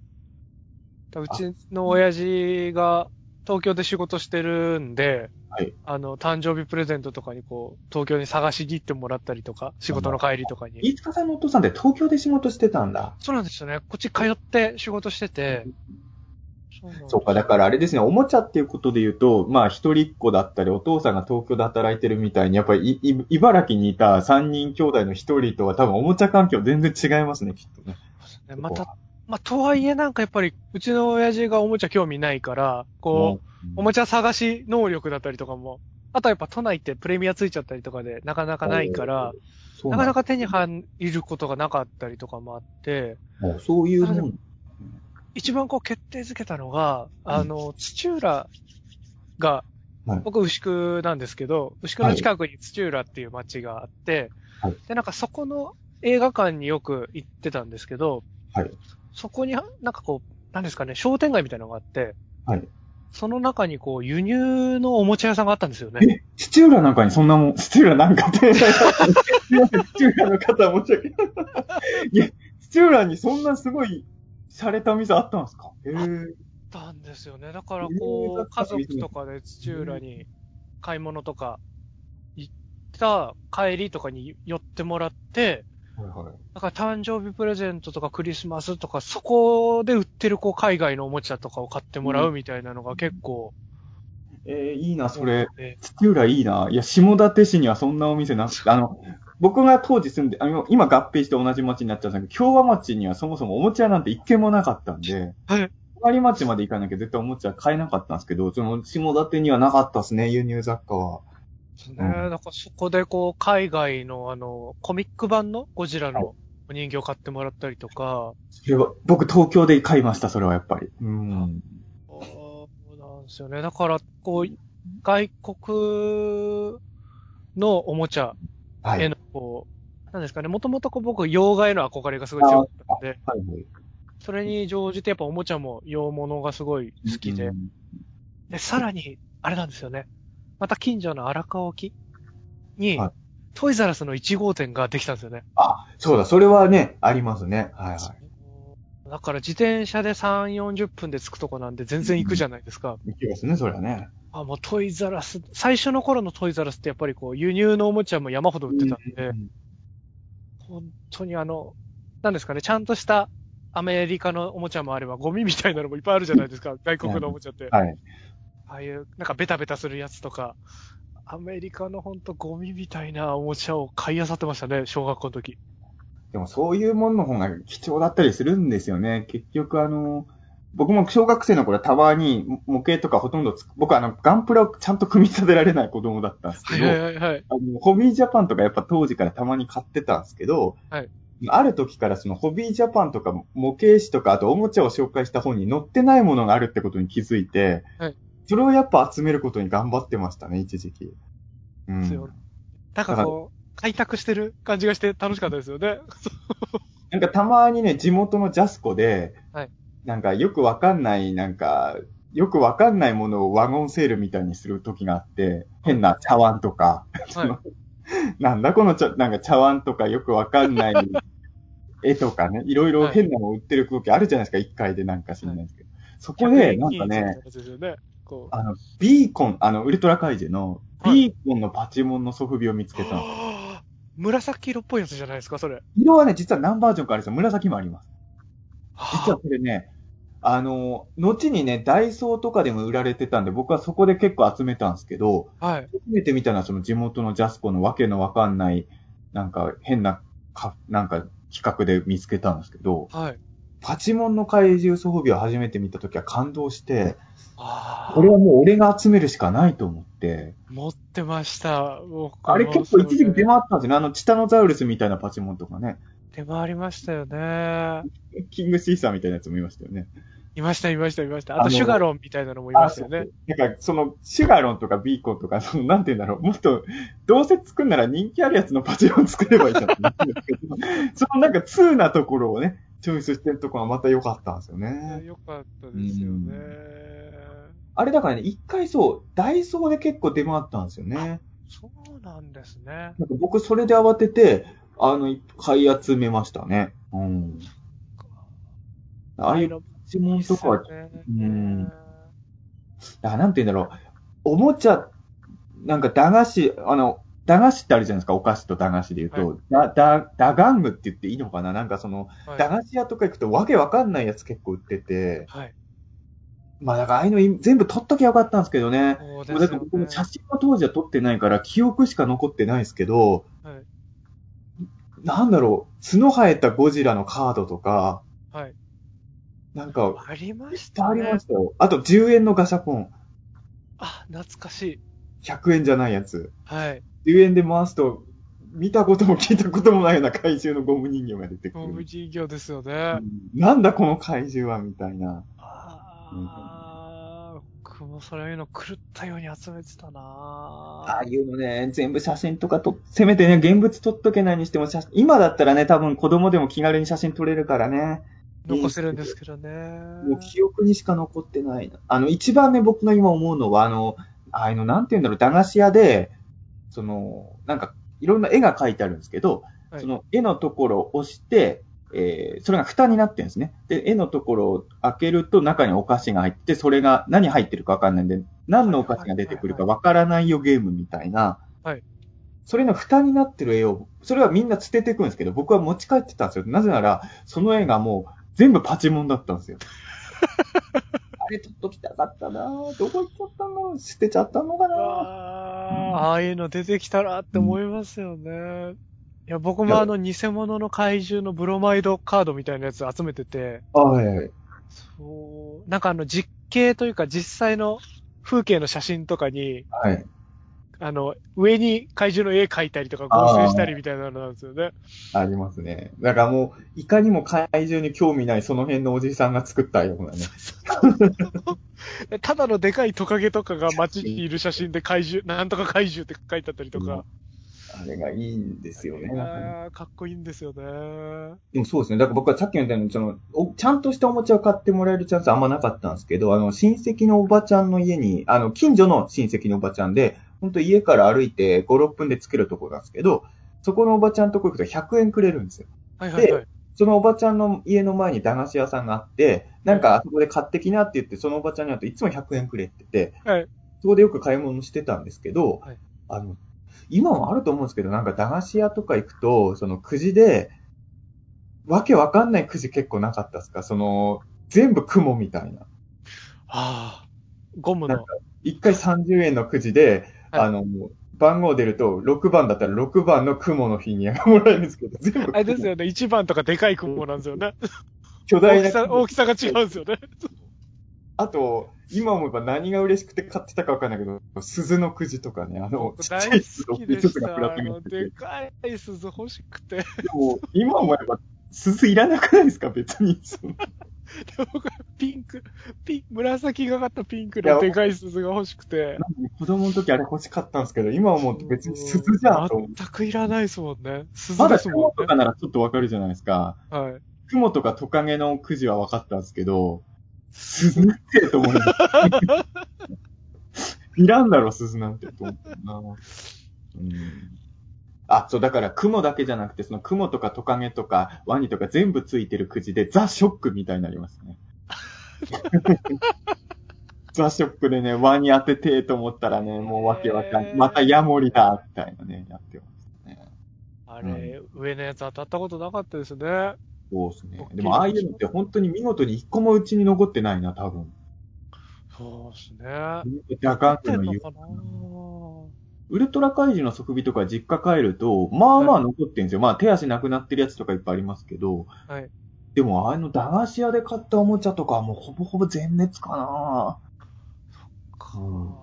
だうちの親父が東京で仕事してるんで、はいあの、誕生日プレゼントとかにこう、東京に探しに行ってもらったりとか、仕事の帰りとかに。飯塚さんのお父さんって東京で仕事してたんだ。そうなんですよね。こっち通って仕事してて。そうか、だからあれですね、おもちゃっていうことで言うと、まあ一人っ子だったり、お父さんが東京で働いてるみたいに、やっぱりいい茨城にいた三人兄弟の一人とは多分おもちゃ環境全然違いますね、きっとね。ねまた、まあ、とはいえなんかやっぱり、うちの親父がおもちゃ興味ないから、こう、おもちゃ探し能力だったりとかも、あとはやっぱ都内ってプレミアついちゃったりとかでなかなかないから、なかなか手に入ることがなかったりとかもあって、そういうもん。一番こう決定づけたのが、あの、土浦がはい、僕牛久なんですけど、牛久の近くに土浦っていう街があってはい、で、なんかそこの映画館によく行ってたんですけど、はい。そこになんかこう、なんですかね、商店街みたいなのがあって、はい。その中にこう、輸入のおもちゃ屋さんがあったんですよね。え、土浦なんかにそんなもん、土浦なんかって、す いません土浦の方申し訳ない。いや、土浦にそんなすごい、洒落た店あったんですか？へえ。あったんですよね。だからえーこう、家族とかで土浦に買い物とか行った帰りとかに寄ってもらって、はいはい。だから誕生日プレゼントとかクリスマスとか、そこで売ってるこう海外のおもちゃとかを買ってもらうみたいなのが結構。えー、いいな、それ。え土浦いいな。いや、下館市にはそんなお店なくて、あの、僕が当時住んで、あの、今合併して同じ町になっちゃうんですけど、京和町にはそもそもおもちゃなんて一軒もなかったんで、はい。隣町まで行かなきゃ絶対おもちゃ買えなかったんですけど、その下館にはなかったですね、輸入雑貨は。ですね。だからそこでこう、海外のあの、コミック版のゴジラのお人形買ってもらったりとか、それは、僕東京で買いました、それはやっぱり。うん。そうなんですよね。だから、こう、外国のおもちゃはい。への、こう、なんですかね、もともとこう僕、洋画への憧れがすごい強かったので、はいはい。それに乗じてやっぱおもちゃも洋物がすごい好きで、うんで、さらに、あれなんですよね。また近所の荒川沖に、はいトイザラスの1号店ができたんですよね。あ、そうだ、それはね、ありますね。はいはい。だから自転車で3、40分で着くとこなんで全然行くじゃないですか。行きますね、それはね。あ、もうトイザラス、最初の頃のトイザラスってやっぱりこう輸入のおもちゃも山ほど売ってたんで、うん本当にあの、なんですかね、ちゃんとしたアメリカのおもちゃもあれば、ゴミみたいなのもいっぱいあるじゃないですか、外国のおもちゃって。はい。ああいう、なんかベタベタするやつとか、アメリカのほんとゴミみたいなおもちゃを買い漁ってましたね、小学校の時。でもそういうものの方が貴重だったりするんですよね。結局あの、僕も小学生の頃たまに模型とかほとんどつく、僕あの、ガンプラをちゃんと組み立てられない子供だったんですけど、はいはいはい。あの、ホビージャパンとかやっぱ当時からたまに買ってたんですけど、はいある時からそのホビージャパンとか模型誌とかあとおもちゃを紹介した本に載ってないものがあるってことに気づいて、はいそれをやっぱ集めることに頑張ってましたね、一時期。うん。ですよなんかこう、開拓してる感じがして楽しかったですよね。なんかたまにね、地元のジャスコで、はいなんかよくわかんない、なんか、よくわかんないものをワゴンセールみたいにする時があって、変な茶碗とか、その なんだこの茶、なんか茶碗とかよくわかんない 絵とかね、いろいろ変なの売ってる時あるじゃないですか、一回でなんか知んないですけど。そこで、なんかね、、ね。こう。あの、ビーコン、あの、ウルトラカイジェの、はいビーコンのパチモンのソフビを見つけたの。はあ紫色っぽいやつじゃないですか、それ。色はね、実は何バージョンかあるんですよ。紫もあります。実ははこれね、あの、後にね、ダイソーとかでも売られてたんで、僕はそこで結構集めたんですけど、あはい。初めて見たのはその地元のジャスコのわけのわかんない、なんか変な、か、なんか企画で見つけたんですけど、はい。パチモンの怪獣装備を初めて見たときは感動して、あこれはもう俺が集めるしかないと思って、持ってました。あれ結構一時期出回ったんですよね。あの、チタノザウルスみたいなパチモンとかね。で出回りましたよね。キングシーサーみたいなやつもいましたよね。いました、いました、いました。あと、シュガロンみたいなのもいましたよね。なんか、その、シュガロンとかビーコンとか、その、なんて言うんだろう、もっと、どうせ作るなら人気あるやつのパチモン作ればいいじゃん。そのなんか、通なところをね、チョイスしてるところがまた良かったんですよね。よかったですよね。あれだからね、一回そう、ダイソーで結構出回ったんですよね。そうなんですね。なんか僕それで慌てて、あの、買い集めましたね。うん。ああいうのパチモンとかは、ねうんらなんて言うんだろう、おもちゃ、なんか駄菓子、あの、駄菓子ってあるじゃないですか、お菓子と駄菓子で言うと、だ、だ、駄玩具って言っていいのかな？なんかその、はい駄菓子屋とか行くとわけわかんないやつ結構売ってて、はい。まあだからああいうのい全部撮っときゃよかったんですけどね。そうもうですよねだって僕も写真は当時は撮ってないから、記憶しか残ってないですけど、はいなんだろう、角生えたゴジラのカードとか、はい。なんか、ありましたね。ありましたよ。あと10円のガシャポン。あ、懐かしい。100円じゃないやつ。はい。10円で回すと、見たことも聞いたこともないような怪獣のゴム人形が出てくゴムる。人形ですよね。うんなんだこの怪獣は、みたいな。ああ、僕もそれいうの狂ったように集めてたなああいうのね、全部写真とかと、せめてね、現物撮っとけないにしても写真、今だったらね、多分子供でも気軽に写真撮れるからね。残せるんですけどね。もう記憶にしか残ってないな。あの、一番ね、僕が今思うのは、あの、あの、なんて言うんだろう、駄菓子屋で、その、なんか、いろんな絵が描いてあるんですけど、はいその絵のところを押して、えー、それが蓋になってるんですね。で、絵のところを開けると中にお菓子が入って、それが何入ってるかわかんないんで、何のお菓子が出てくるかわからないよゲームみたいな。はい。それの蓋になってる絵を、それはみんな捨てていくんですけど、僕は持ち帰ってたんですよ。なぜなら、その絵がもう全部パチモンだったんですよ。あれ撮っときたかったなぁ。どこ行っちゃったんだろう捨てちゃったのかなぁ？ああ、ああいうの出てきたらって思いますよね。いや、僕もあの偽物の怪獣のブロマイドカードみたいなやつ集めてて、はいはい。そう、なんかあの実景というか実際の風景の写真とかに、はい。あの、上に怪獣の絵描いたりとか合成したりみたいなのなんですよね。ありますね。だからもう、いかにも怪獣に興味ないその辺のおじさんが作ったようなね。ただのでかいトカゲとかが街にいる写真で怪獣、なんとか怪獣って書いてあったりとか。あれがいいんですよね。かっこいいんですよね。でもそうですね。だから僕はさっき言ったように、その、おちゃんとしたおもちゃを買ってもらえるチャンスあんまなかったんですけど、あの、親戚のおばちゃんの家に、あの、近所の親戚のおばちゃんで、本当家から歩いて5、6分で着けるところなんですけど、そこのおばちゃんとこ行くと100円くれるんですよ。はいはいはい。そのおばちゃんの家の前に駄菓子屋さんがあって、なんかあそこで買ってきなって言って、そのおばちゃんに会うといつも100円くれってて、はいそこでよく買い物してたんですけど、はいあの、今もあると思うんですけど、なんか駄菓子屋とか行くと、そのくじで、わけわかんないくじ結構なかったですか？その、全部雲みたいな。ああ、ゴムの。一回30円のくじで、はいあの、番号出ると、6番だったら6番の雲の日にもらえるんですけど、全部あれですよね、1番とかでかい雲なんですよね。巨大な大きさ、大きさが違うんですよね。あと、今思えば何が嬉しくて買ってたかわかんないけど、鈴のくじとかね、あの、ちっちゃ大い鈴大きがプラスになの、っててでかい鈴欲しくて。ででも、今思えば、鈴いらなくないですか？別に。僕ピンク、ピン、紫がかったピンクのでかい鈴が欲しくて。子供の時あれ欲しかったんですけど、今思うと別に鈴じゃんと思う。全くいらないですもんね。鈴まだ。雲とかならちょっとわかるじゃないですか。はい。雲とかトカゲのくじは分かったんですけど、鈴ってと思う。いらんだろ、鈴なんてと思ったな。うん。あ、そう、だから雲だけじゃなくて、その雲とかトカゲとかワニとか全部ついてるくじでザ・ショックみたいになりますね。ザ・ショックでね、ワニ当ててと思ったらね、もうわけわかんない。またヤモリだ、みたいなね、やってましたね。あれ、上のやつ当たったことなかったですね。そうですねでもああいうのって本当に見事に一個もうちに残ってないな、多分。そうですね。ダガンってんの言うウルトラ怪獣の側尾とか実家帰ると、まあまあ残ってるんですよ。まあ手足なくなってるやつとかいっぱいありますけど、はい。でも、あの、駄菓子屋で買ったおもちゃとかはもうほぼほぼ全滅かなうん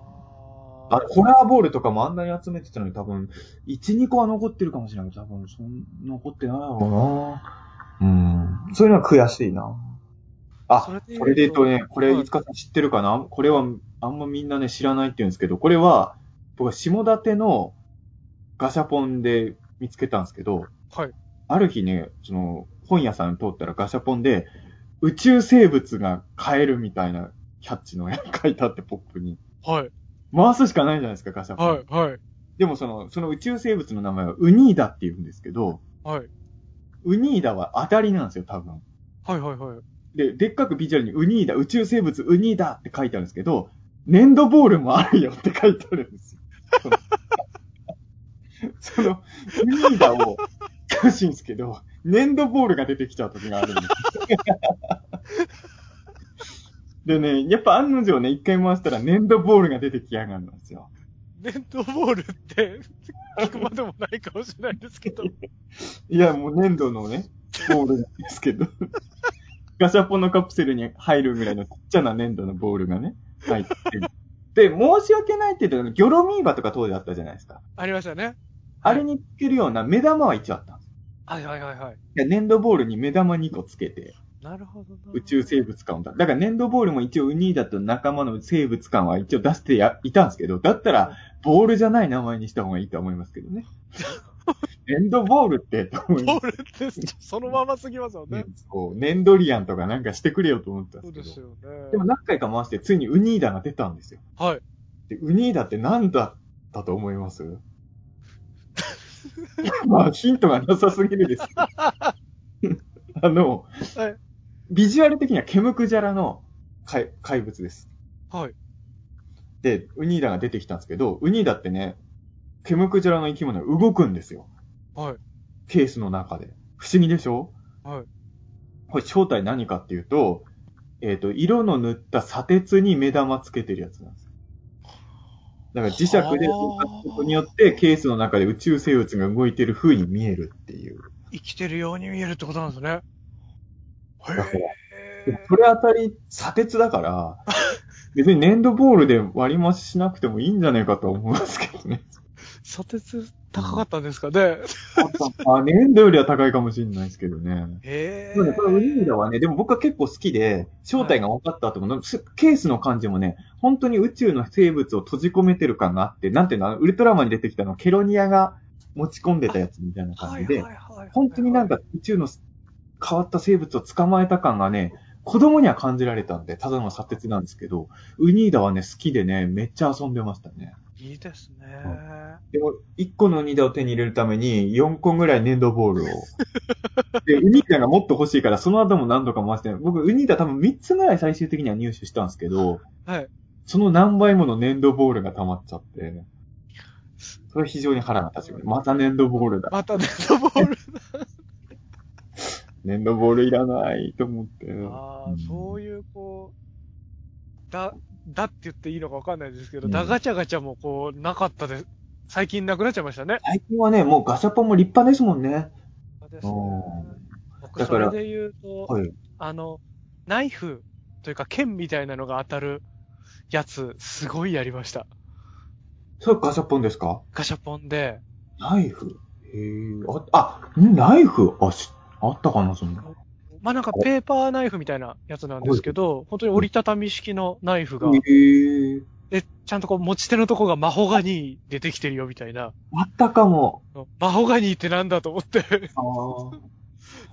あれ、ホラーボールとかもあんなに集めてたのに多分、1、2個は残ってるかもしれないけど、多分、そん残ってないだろうなうん。そういうのは悔しいな。あ、そそれで言うとね、これ、はいいつかさん知ってるかな？これは、あんまみんなね、知らないって言うんですけど、これは、僕は下館のガシャポンで見つけたんですけど、はい。ある日ね、その、本屋さん通ったらガシャポンで、宇宙生物が買えるみたいなキャッチの絵が書いてあって、ポップに。はい。回すしかないじゃないですか、ガシャポン。はい。はい。でもその、その宇宙生物の名前はウニーダって言うんですけど、はい。ウニーダは当たりなんですよ、多分。はい。はい。はい。で、でっかくビジュアルにウニーダ、宇宙生物ウニーダって書いてあるんですけど、粘土ボールもあるよって書いてあるんですよ。その、そのウニーダを欲しいんですけど、粘土ボールが出てきちゃう時があるんですでね、やっぱ案の定ね、一回回したら粘土ボールが出てきやがるんですよ。ネットボールって、聞くまでもないかもしれないですけど。いや、もう粘土のね、ボールなんですけど。ガシャポンのカプセルに入るぐらいのちっちゃな粘土のボールがね、入ってる。で、申し訳ないって言うと、ギョロミーバとか当時あったじゃないですか。ありましたね。あれにつけるような目玉は一応あったんですよ。はいはいはいはい。で粘土ボールに目玉2個つけて、なるほどな。宇宙生物感を出だから粘土ボールも一応ウニーダと仲間の生物感は一応出してやいたんですけど、だったら、ボールじゃない名前にした方がいいと思いますけどね。粘土ボールって、と思いますボールって、そのまますぎますよねね。そう、粘土リアンとかなんかしてくれよと思ったんそうですですけど。よね。でも何回か回して、ついにウニーダが出たんですよ。はい。で、ウニーダって何だったと思います？まあ、ヒントがなさすぎるですけど。あの、はいビジュアル的にはケムクジャラの怪怪物です。はい。で、ウニーダが出てきたんですけど、ウニーダってね、ケムクジャラの生き物は動くんですよ。はい。ケースの中で。不思議でしょ？はい。これ正体何かっていうと、えっ、と、色の塗った砂鉄に目玉つけてるやつなんですよ。だから磁石で動かすことによって、ケースの中で宇宙生物が動いてる風に見えるっていう。生きてるように見えるってことなんですね。へだからえ。それあたり砂鉄だから、別に粘土ボールで割り増ししなくてもいいんじゃないかと思いますけどね。砂鉄高かったんですかね。あ粘土よりは高いかもしれないですけどね。へえ。でもね、このウニーダはね、でも僕は結構好きで、正体が分かった後も、すケースの感じもね、本当に宇宙の生物を閉じ込めてる感があって、なんていうの、ウルトラマンに出てきたの、ケロニアが持ち込んでたやつみたいな感じで、はいはいはいはい本当になんか宇宙の変わった生物を捕まえた感がね、子供には感じられたんで、ただの砂鉄なんですけど、ウニーダはね、好きでね、めっちゃ遊んでましたね。いいですね。でも、1個のウニーダを手に入れるために、4個ぐらい粘土ボールを。で、ウニーダがもっと欲しいから、その後も何度か回して、僕、ウニーダ多分3つぐらい最終的には入手したんですけど、はい。その何倍もの粘土ボールが溜まっちゃって、それ非常に腹が立ちます。また粘土ボールだ。またネットボール。粘土ボールいらないと思って。ああうん、そういう、こう、だ、だって言っていいのかわかんないですけど、うんだガチャガチャもこう、なかったです。最近なくなっちゃいましたね。最近はね、もうガシャポンも立派ですもんね。そうですねうん僕、それで言うと、はい。あの、ナイフというか剣みたいなのが当たるやつ、すごいやりました。それガシャポンですか？ガシャポンで、ナイフ？へえ。あ、あ、ん？ナイフ？あ、し、あったかな、そんな。まあなんかペーパーナイフみたいなやつなんですけど、本当に折りたたみ式のナイフが、へえ。で、ちゃんとこう持ち手のとこがマホガニーでできてるよみたいな。あったかも。マホガニーってなんだと思って。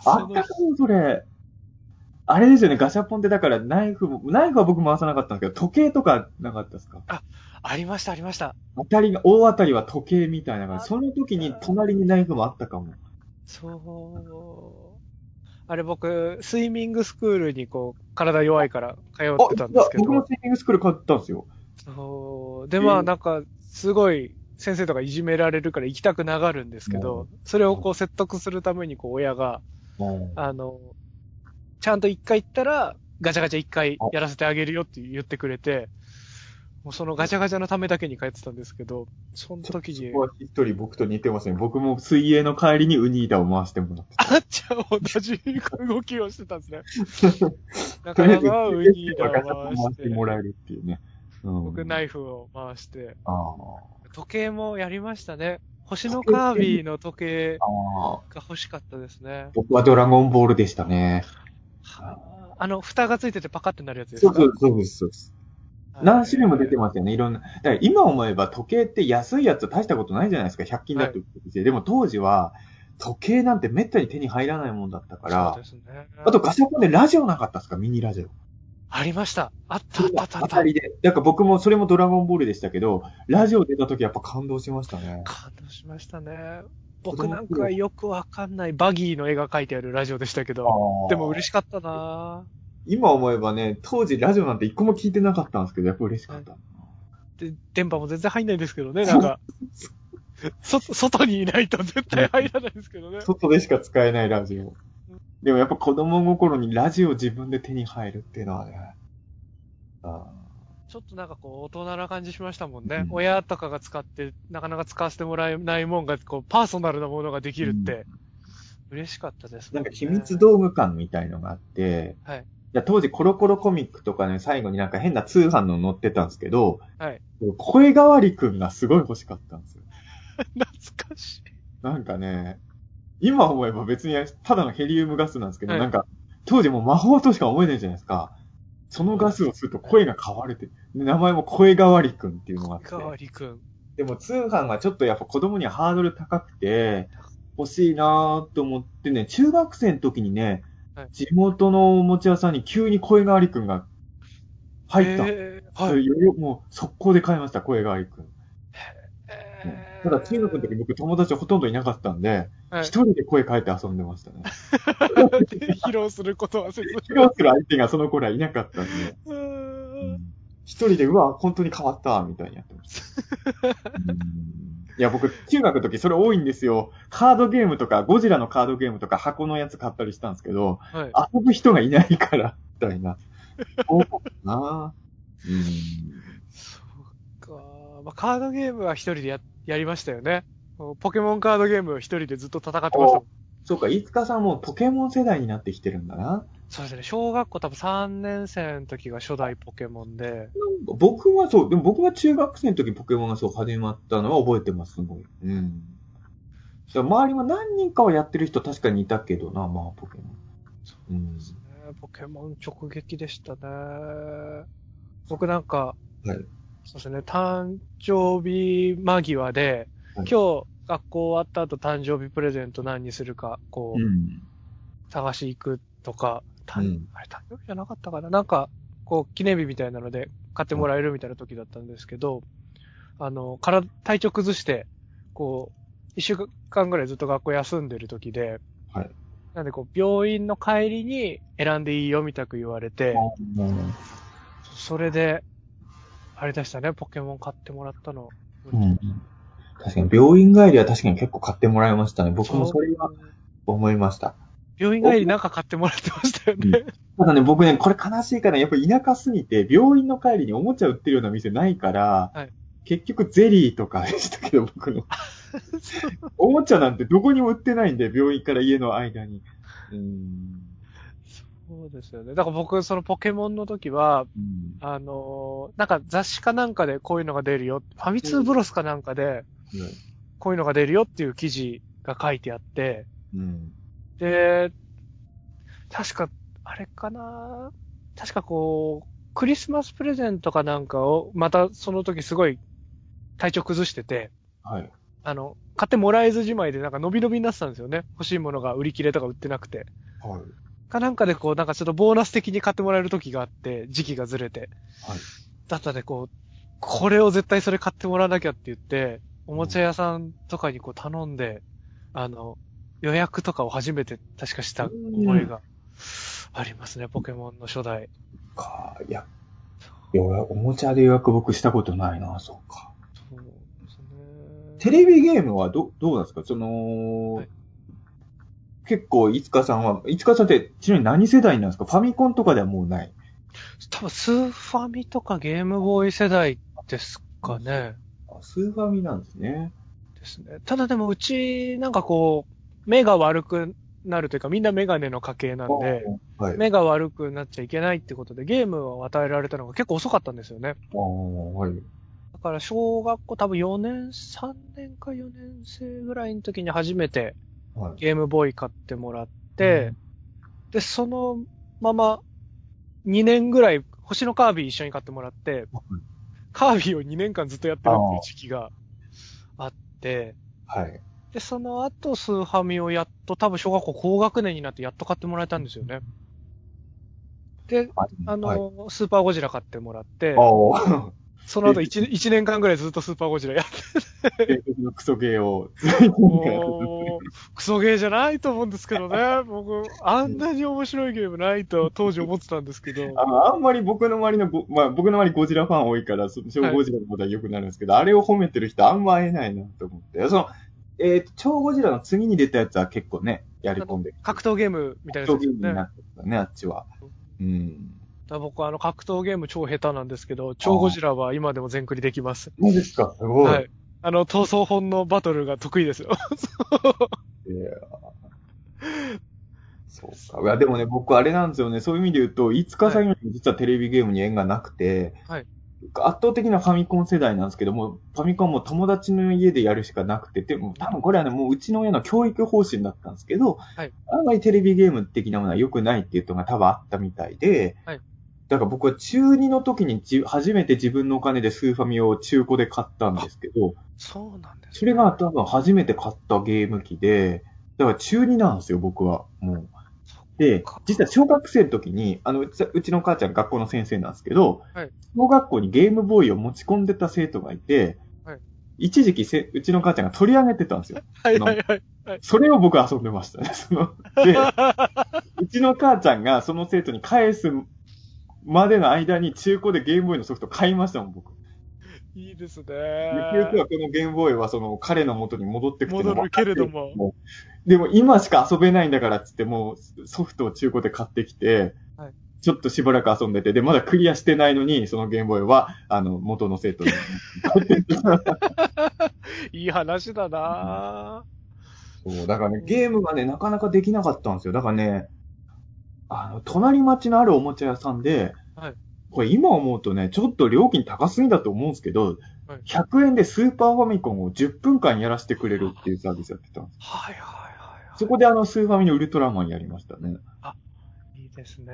ああ。あったかも、それ。あれですよね、ガシャポンってだからナイフも、ナイフは僕回さなかったんですけど、時計とかなかったですか？ありました、ありました。当たりが、大当たりは時計みたいな感あじ。その時に隣にナイフもあったかも。そう。あれ僕、スイミングスクールにこう、体弱いから通ってたんですけ僕もど。スイミングスクール買ったんですよ。そう。で、まあなんか、すごい、先生とかいじめられるから行きたくながるんですけど、それをこう説得するためにこう親が、あの、ちゃんと一回行ったら、ガチャガチャ一回やらせてあげるよって言ってくれて、もうそのガチャガチャのためだけに帰ってたんですけど、その時にそこ、は一人僕と似てますね。僕も水泳の帰りにウニーダを回してもらって。あっちゃん同じ動きをしてたんですね。なかなかウニーダを回し回してて、もらえるっていうね。うん、僕ナイフを回して、あ時計もやりましたね。星のカービィの時計が欲しかったですね。僕はドラゴンボールでしたね。あの、蓋がついててパカってなるやつですか？そうそうそうです。何種類も出てますよね、いろんな。だから今思えば時計って安いやつ大したことないじゃないですか、100均だって売ってて。でも当時は、時計なんてめったに手に入らないもんだったからそう、ですね。あとガシャポンでラジオなかったですか、ミニラジオ。ありました。あったあったあったあたたりで。だから僕もそれもドラゴンボールでしたけど、ラジオ出た時やっぱ感動しましたね。感動しましたね。僕なんかよくわかんないバギーの絵が描いてあるラジオでしたけど、でも嬉しかったな今思えばね、当時ラジオなんて一個も聞いてなかったんですけど、やっぱ嬉しかった。で、電波も全然入んないんですけどね、なんか。そ、外にいないと絶対入らないんですけどね。外でしか使えないラジオ。でもやっぱ子供心にラジオ自分で手に入るっていうのはね。あちょっとなんかこう、大人な感じしましたもんね。うん親とかが使って、なかなか使わせてもらえないもんが、こう、パーソナルなものができるって、嬉しかったですもね、ーなんか秘密道具館みたいのがあって、はいいや当時コロコロコミックとかね、最後になんか変な通販の載ってたんですけど、はい。声変わりくんがすごい欲しかったんですよ。懐かしい。なんかね、今思えば別にただのヘリウムガスなんですけど、はいなんか、当時もう魔法としか思えないじゃないですか。そのガスを吸うと声が変わるって。で名前も声変わりくんっていうのがあって。かわりくん。でも通販はちょっとやっぱ子供にはハードル高くて、欲しいなーと思ってね、中学生の時にね、はい地元のおもちゃ屋さんに急に声変わりくんが入った。えーはい。もう速攻で買いました、声変わりくん。えーただ中学の時僕友達ほとんどいなかったんで、はい一人で声変えて遊んでましたね。で披露することはせず。披露する相手がその頃はいなかったんで、うーん一人で、うわ、本当に変わった、みたいにやってました。うんいや、僕、中学の時それ多いんですよ。カードゲームとか、ゴジラのカードゲームとか箱のやつ買ったりしたんですけど、はい。遊ぶ人がいないから、みたいな。そうかなうん。そうか。まあ、カードゲームは一人でや、やりましたよね。ポケモンカードゲームを一人でずっと戦ってました。そうか、飯塚さんもポケモン世代になってきてるんだな。そうですね。小学校多分3年生の時が初代ポケモンで、僕はそう、でも僕が中学生の時ポケモンがそう始まったのは覚えてます、すごい。うん。周りは何人かはやってる人確かにいたけどな、まあ、ポケモン。うん。ねポケモン直撃でしたね。僕なんか、はいそうですね、誕生日間際で、はい今日学校終わった後誕生日プレゼント何にするか、こう、うん。探し行くとか、たうんあれ誕生日じゃなかったかな？なんか、こう、記念日みたいなので買ってもらえるみたいな時だったんですけど、あの、体、体調崩して、こう、一週間ぐらいずっと学校休んでる時で、はいなんでこう、病院の帰りに選んでいいよみたく言われて、うんそれで、あれでしたね、ポケモン買ってもらったの。うん確かに、病院帰りは確かに結構買ってもらいましたね。僕もそれは思いました。病院帰りなんか買ってもらってましたよね。ただね、僕ね、これ悲しいから、やっぱ田舎すぎて、病院の帰りにおもちゃ売ってるような店ないから、はい結局ゼリーとかでしたけど、僕の。おもちゃなんてどこにも売ってないんで、病院から家の間に。うん。そうですよね。だから僕、そのポケモンの時は、うんあのーなんか雑誌かなんかでこういうのが出るよ。ファミ通ブロスかなんかで、こういうのが出るよっていう記事が書いてあって、うん。で、確か、あれかな？確かこう、クリスマスプレゼントかなんかを、またその時すごい体調崩してて、はい。あの、買ってもらえずじまいでなんか伸び伸びになってたんですよね。欲しいものが売り切れとか売ってなくて。はい。かなんかでこう、なんかちょっとボーナス的に買ってもらえる時があって、時期がずれて。はい。だったでこう、これを絶対それ買ってもらわなきゃって言って、おもちゃ屋さんとかにこう頼んで、あの、予約とかを初めて確かした思いがありますね、ポケモンの初代。か、いや、いやおもちゃで予約僕したことないな、そうか。そうですね。テレビゲームはど、どうなんですか？その、はい結構、いつかさんは、いつかさんって、ちなみに何世代なんですか？ファミコンとかではもうない。多分スーファミとかゲームボーイ世代ですかね。あスーファミなんですね。ですね。ただでもうち、なんかこう、目が悪くなるというか、みんなメガネの家系なんで、はい。目が悪くなっちゃいけないってことで、ゲームを与えられたのが結構遅かったんですよね。はい。だから小学校多分4年、3年か4年生ぐらいの時に初めてはい。ゲームボーイ買ってもらって、で、そのまま2年ぐらい星のカービィ一緒に買ってもらって、カービィを2年間ずっとやってるっていう時期があって、はい。で、その後スーファミをやっと多分小学校高学年になってやっと買ってもらえたんですよね。で、あの、はい、スーパーゴジラ買ってもらって、その後 1, 一年間ぐらいずっとスーパーゴジラやって伝説のクソゲーを。クソゲーじゃないと思うんですけどね。僕、あんなに面白いゲームないと当時思ってたんですけど。あの、あんまり僕の周りのご、まあ僕の周りゴジラファン多いから、そ超ゴジラのことは良くなるんですけど、あれを褒めてる人あんま会えないなと思って。その、えっ、と、超ゴジラの次に出たやつは結構ね、やり込んでる。格闘ゲームみたいな超やつですよね。ゲームになってたね、あっちは。うん。だ僕、あの、格闘ゲーム超下手なんですけど、超ゴジラは今でも全クリできます。そうですか、すごい。はい。あの、闘争本のバトルが得意ですよ。いやそうか。いや、でもね、僕あれなんですよね。そういう意味で言うと、いつかさんよりも実はテレビゲームに縁がなくて、はい圧倒的なファミコン世代なんですけども、ファミコンも友達の家でやるしかなくて、でも多分これはね、もううちの親の教育方針だったんですけど、はいあんまりテレビゲーム的なものは良くないっていうのが多分あったみたいで、はいだから僕は中2の時にじ初めて自分のお金でスーファミを中古で買ったんですけど、そうなんです、それが多分初めて買ったゲーム機で、だから中2なんですよ、僕は。もう。でか、実は小学生の時に、あの、うちうちの母ちゃん学校の先生なんですけど、はい小学校にゲームボーイを持ち込んでた生徒がいて、はい一時期せ、うちの母ちゃんが取り上げてたんですよ。はいはいはい。それを僕遊んでましたね。そので、うちの母ちゃんがその生徒に返すまでの間に中古でゲームボーイのソフト買いましたもん、僕。いいですね。ゆくゆくはこのゲームボーイはその彼の元に戻ってくて戻るけれども。でも今しか遊べないんだからっつってもうソフトを中古で買ってきて、はいちょっとしばらく遊んでて、で、まだクリアしてないのに、そのゲームボーイは、あの、元の生徒に。いい話だなそう、だからね、ゲームがね、なかなかできなかったんですよ。だからね、あの、隣町のあるおもちゃ屋さんで、はいこれ今思うとね、ちょっと料金高すぎだと思うんですけど、はい100円でスーパーファミコンを10分間やらせてくれるっていうサービスやってたんです。はいはいはいはい。そこであの、スーファミのウルトラマンやりましたね。いいですね。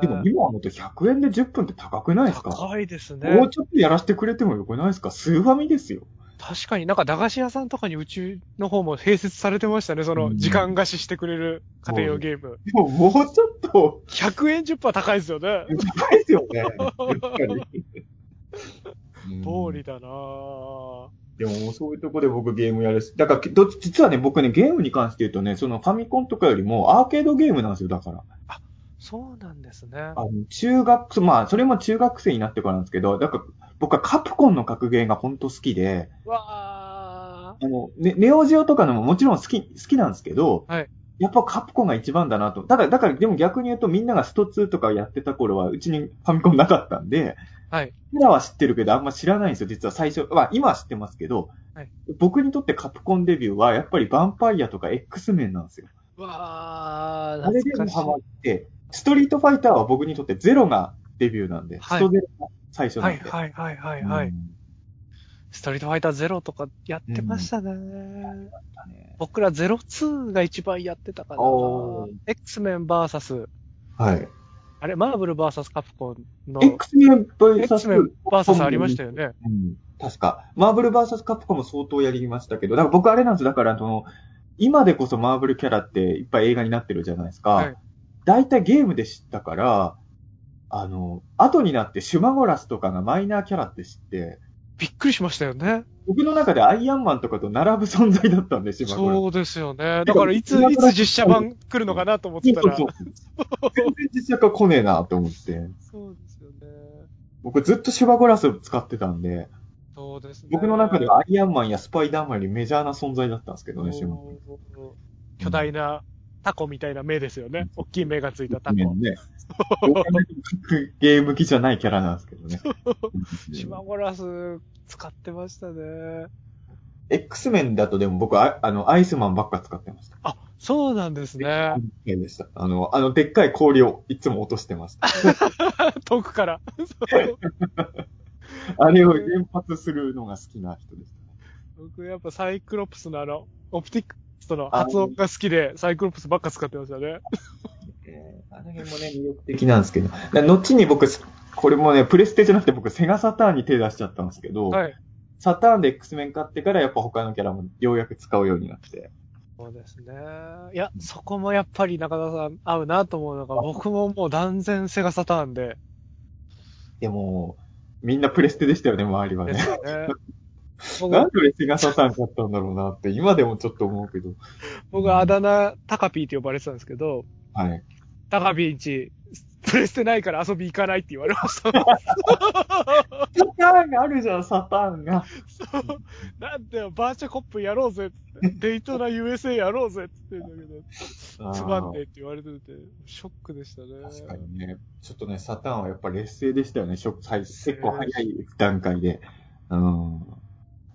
でも今思うと100円で10分って高くないですか？高いですもねう。ちょっとやらせてくれてもよくないですか？スーファミですよ。確かになんか駄菓子屋さんとかにうちの方も併設されてましたね。そのうん時間貸ししてくれる家庭用ゲーム。でももうちょっと、100円10%高いですよね。高いですよね。通りだなぁ。でもそういうとこで僕ゲームやるし。だから、どっち実はね、僕ね、ゲームに関して言うとね、そのファミコンとかよりもアーケードゲームなんですよ、だから。そうなんですね。あの、中学、まあ、それも中学生になってからなんですけど、だから、僕はカプコンの格ゲーが本当好きで、わー。あの、ね、ネオジオとかのももちろん好き、好きなんですけど、はいやっぱカプコンが一番だなと。ただ、だから、でも逆に言うとみんながスト2とかやってた頃は、うちにファミコンなかったんで、はい。今は知ってるけど、あんま知らないんですよ、実は最初。まあ、今は知ってますけど、はい僕にとってカプコンデビューは、やっぱりヴァンパイアとか X メンなんですよ。わー。あれでもハマって、ストリートファイターは僕にとってゼロがデビューなんで、はいストゼロが最初なはい。はいはいはいはい。うんストリートファイターゼロとかやってましたね。だね僕らゼロ2が一番やってたかなおー。X メン VS、はい。あれ、マーブル VS カプコンの X メン VS X メン VS ありましたよね。うん。確か。マーブル VS カプコンも相当やりましたけど、だから僕あれなんですだから、その、今でこそマーブルキャラっていっぱい映画になってるじゃないですか。はい大体ゲームで知ったから、あの、後になってシュマゴラスとかがマイナーキャラって知って、びっくりしましたよね。僕の中でアイアンマンとかと並ぶ存在だったんで、シュマゴラス。そうですよね。だからいつ、いつ実写版来るのかなと思ってたら。そうそうそう全然実写化来ねえなと思って。そうですよね。僕ずっとシュマゴラス使ってたんで、そうですね。僕の中ではアイアンマンやスパイダーマンよりメジャーな存在だったんですけどね、シュマゴラス。巨大なタコみたいな目ですよね。大きい目がついたタコ。ね。ゲーム機じゃないキャラなんですけどね。島ゴラス使ってましたね。X メンだとでも僕あ、あの、アイスマンばっか使ってました。あ、そうなんですね。変でした。あの、あの、でっかい氷をいつも落としてました。遠くから。あれを連発するのが好きな人でしたね。僕やっぱサイクロプスのあの、オプティックスの発音が好きで、サイクロプスばっか使ってましたね。えーあの辺もね、魅力的なんですけど。だ後に僕、これもね、プレステじゃなくて僕、セガサターンに手出しちゃったんですけど、はい。サターンで X メン買ってからやっぱ他のキャラもようやく使うようになって。そうですね。いや、そこもやっぱり中田さん合うなと思うのが、僕ももう断然セガサターンで。でも、みんなプレステでしたよね、周りはね。ね。僕なんで俺セガサターン買ったんだろうなって、今でもちょっと思うけど。僕あだ名、タカピーって呼ばれてたんですけど、はい。タカピーんち、プレステないから遊び行かないって言われました。サターンがあるじゃん、サターンが。そう。なんだよ、バーチャコップやろうぜって。デイトナ USA やろうぜって言ってんだけど、つまんねえって言われてて、ショックでしたね。確かにね。ちょっとね、サターンはやっぱ劣勢でしたよね、ショック最結構早い段階で。うん。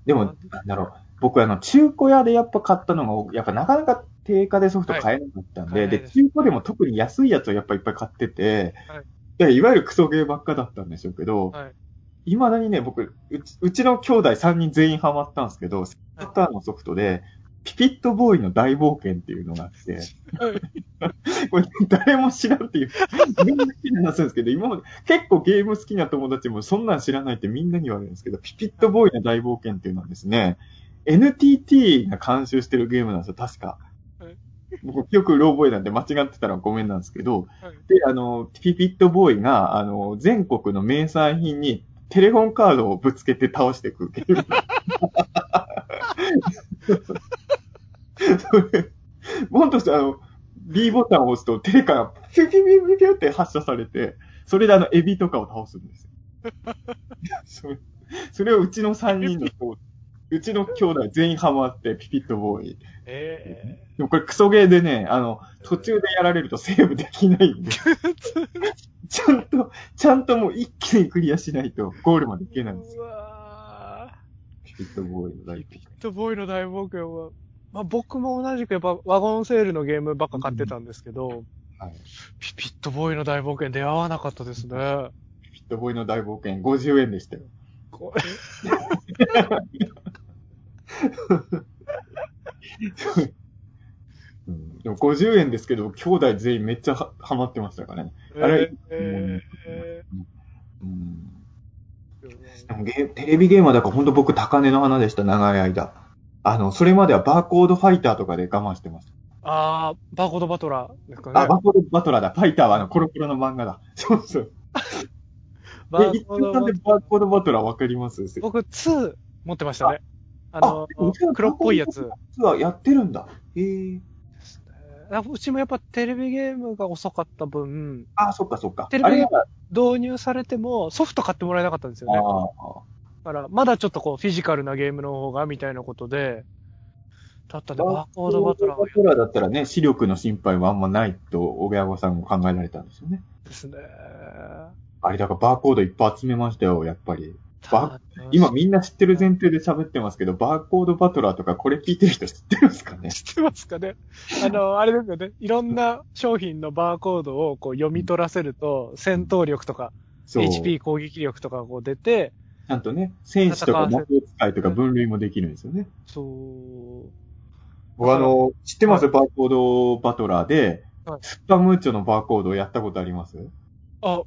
でも、なんだろう。僕あの、中古屋でやっぱ買ったのが、やっぱなかなか定価でソフト買えなかったんで、で、はいです。中古でも特に安いやつをやっぱいっぱい買ってて、はい。でいわゆるクソゲーばっかだったんでしょうけど、はい。未だにね、僕、うちうちの兄弟3人全員ハマったんですけど、サターンのソフトで、ピピットボーイの大冒険っていうのがあって、はいこれ誰も知らんっていう、みんな好きな話なんですけど、今まで結構ゲーム好きな友達もそんなん知らないってみんなに言われるんですけど、ピピットボーイの大冒険っていうのはですね、NTT が監修してるゲームなんですよ、確かはい。僕、記憶うろ覚えなんで間違ってたらごめんなんですけど、はいで、あの、ピピットボーイが、あの、全国の名産品にテレフォンカードをぶつけて倒していくゲーム。それ、ほんとあの、B ボタンを押すとテレからピュピュピュピュピュって発射されて、それであの、エビとかを倒すんですよ。それそれをうちの3人の子、うちの兄弟全員ハマって、ピピットボーイ。えでもこれクソゲーでね、あの、途中でやられるとセーブできないんで、ちゃんと、ちゃんともう一気にクリアしないとゴールまでいけないんですうよ。わピピットボーイの大ーピピットボーイの大冒険は、まあ僕も同じくやっぱワゴンセールのゲームばっか買ってたんですけど、はい。ピピットボーイの大冒険出会わなかったですね。ピピットボーイの大冒険50円でしたよ。こ うん、でも50円ですけど、兄弟全員めっちゃはハマってましたからね。あれえーうんでもゲーテレビゲームはだから本当僕高値の花でした、長い間。あの、それまではバーコードファイターとかで我慢してました。あー、バーコードバトラーですかね。あ、バーコードバトラーだ。ファイターはあの、コロコロの漫画だ。そうそう。バーコード般でバーコードバトラーわかります？僕2持ってましたね。あの黒っぽいやつ。実はやってるんだ。へえ。あうちもやっぱテレビゲームが遅かった分、あ、そっかそっか。テレビあれが、導入されてもソフト買ってもらえなかったんですよね。あだから、まだちょっとこう、フィジカルなゲームの方が、みたいなことで、だったね、バーコードバトラーバトラーだったらね、視力の心配はあんまないと、親御さんも考えられたんですよね。ですね。あれ、だからバーコードいっぱい集めましたよ、やっぱり。バ今みんな知ってる前提で喋ってますけど、バーコードバトラーとかこれ聞いてる人知ってるんですかね？知ってますかね？あの、あれですよね。いろんな商品のバーコードをこう読み取らせると、戦闘力とか。HP 攻撃力とかがこう出て、ちゃんとね、戦士とか魔法使いとか分類もできるんですよね。そう、僕あの、知ってます、バーコードバトラーではい、スッパムーチョのバーコードをやったことあります？あ、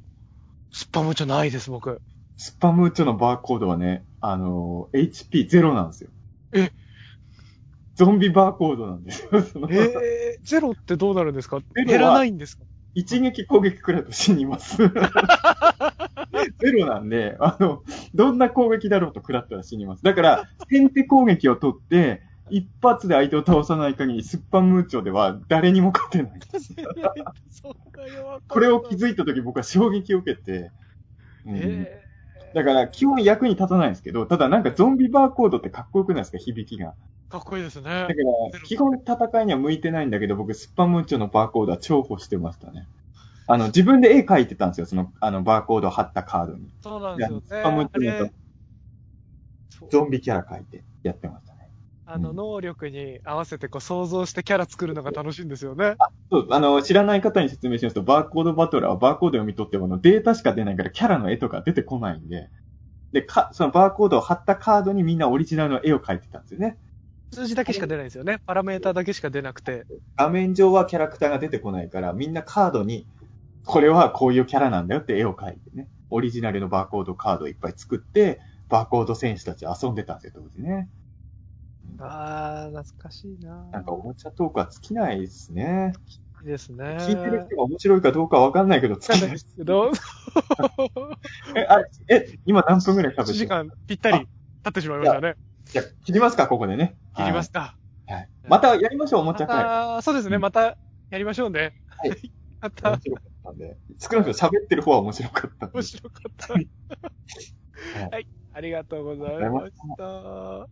スッパムじゃないです、僕。スッパムーチョのバーコードはね、あの、HP ゼロなんですよ。え？ゾンビバーコードなんですよ。えー、ゼロってどうなるんですか？減らないんですか？一撃攻撃くらいと死にます。ゼロなんで、あの、どんな攻撃だろうと食らったら死にます。だから、先手攻撃を取って、一発で相手を倒さない限り、スッパムーチョでは誰にも勝てない。これを気づいた時僕は衝撃を受けて、うんえだから、基本役に立たないんですけど、ただなんかゾンビバーコードってかっこよくないですか？響きが。かっこいいですねだか。ら、基本戦いには向いてないんだけど、僕、スッパムーチョのバーコードは重宝してましたね。あの、自分で絵描いてたんですよ、その、あの、バーコードを貼ったカードに。そうなんですよね。スッパムーあチョのゾンビキャラ描いてやってましたね。あの、うん能力に合わせてこう想像してキャラ作るのが楽しいんですよね。そう、あの、知らない方に説明しますと、バーコードバトラーはバーコード読み取っても、あのデータしか出ないから、キャラの絵とか出てこないんで、で、か、そのバーコードを貼ったカードにみんなオリジナルの絵を描いてたんですよね。数字だけしか出ないんですよね。パラメーターだけしか出なくて。画面上はキャラクターが出てこないから、みんなカードに、これはこういうキャラなんだよって絵を描いてね、オリジナルのバーコードカードをいっぱい作って、バーコード選手たち遊んでたんですよ、当時ね。あー、懐かしいななんかおもちゃトークは尽きないですね。いいですね。聞いてる人が面白いかどうかわかんないけど、尽わかんないいです。すけど、え、あ、え、今何分くらい1喋ってる？時間ぴったり経ってしまいましたね。じゃあ、切りますか、ここでね。切りますか。はい。はい。またやりましょう、おもちゃ会。また、そうですね、またやりましょうね。はい。また面、白かったんで。少なくとも喋ってる方は面白かった。面白かった。はい はい、ありがとうございました。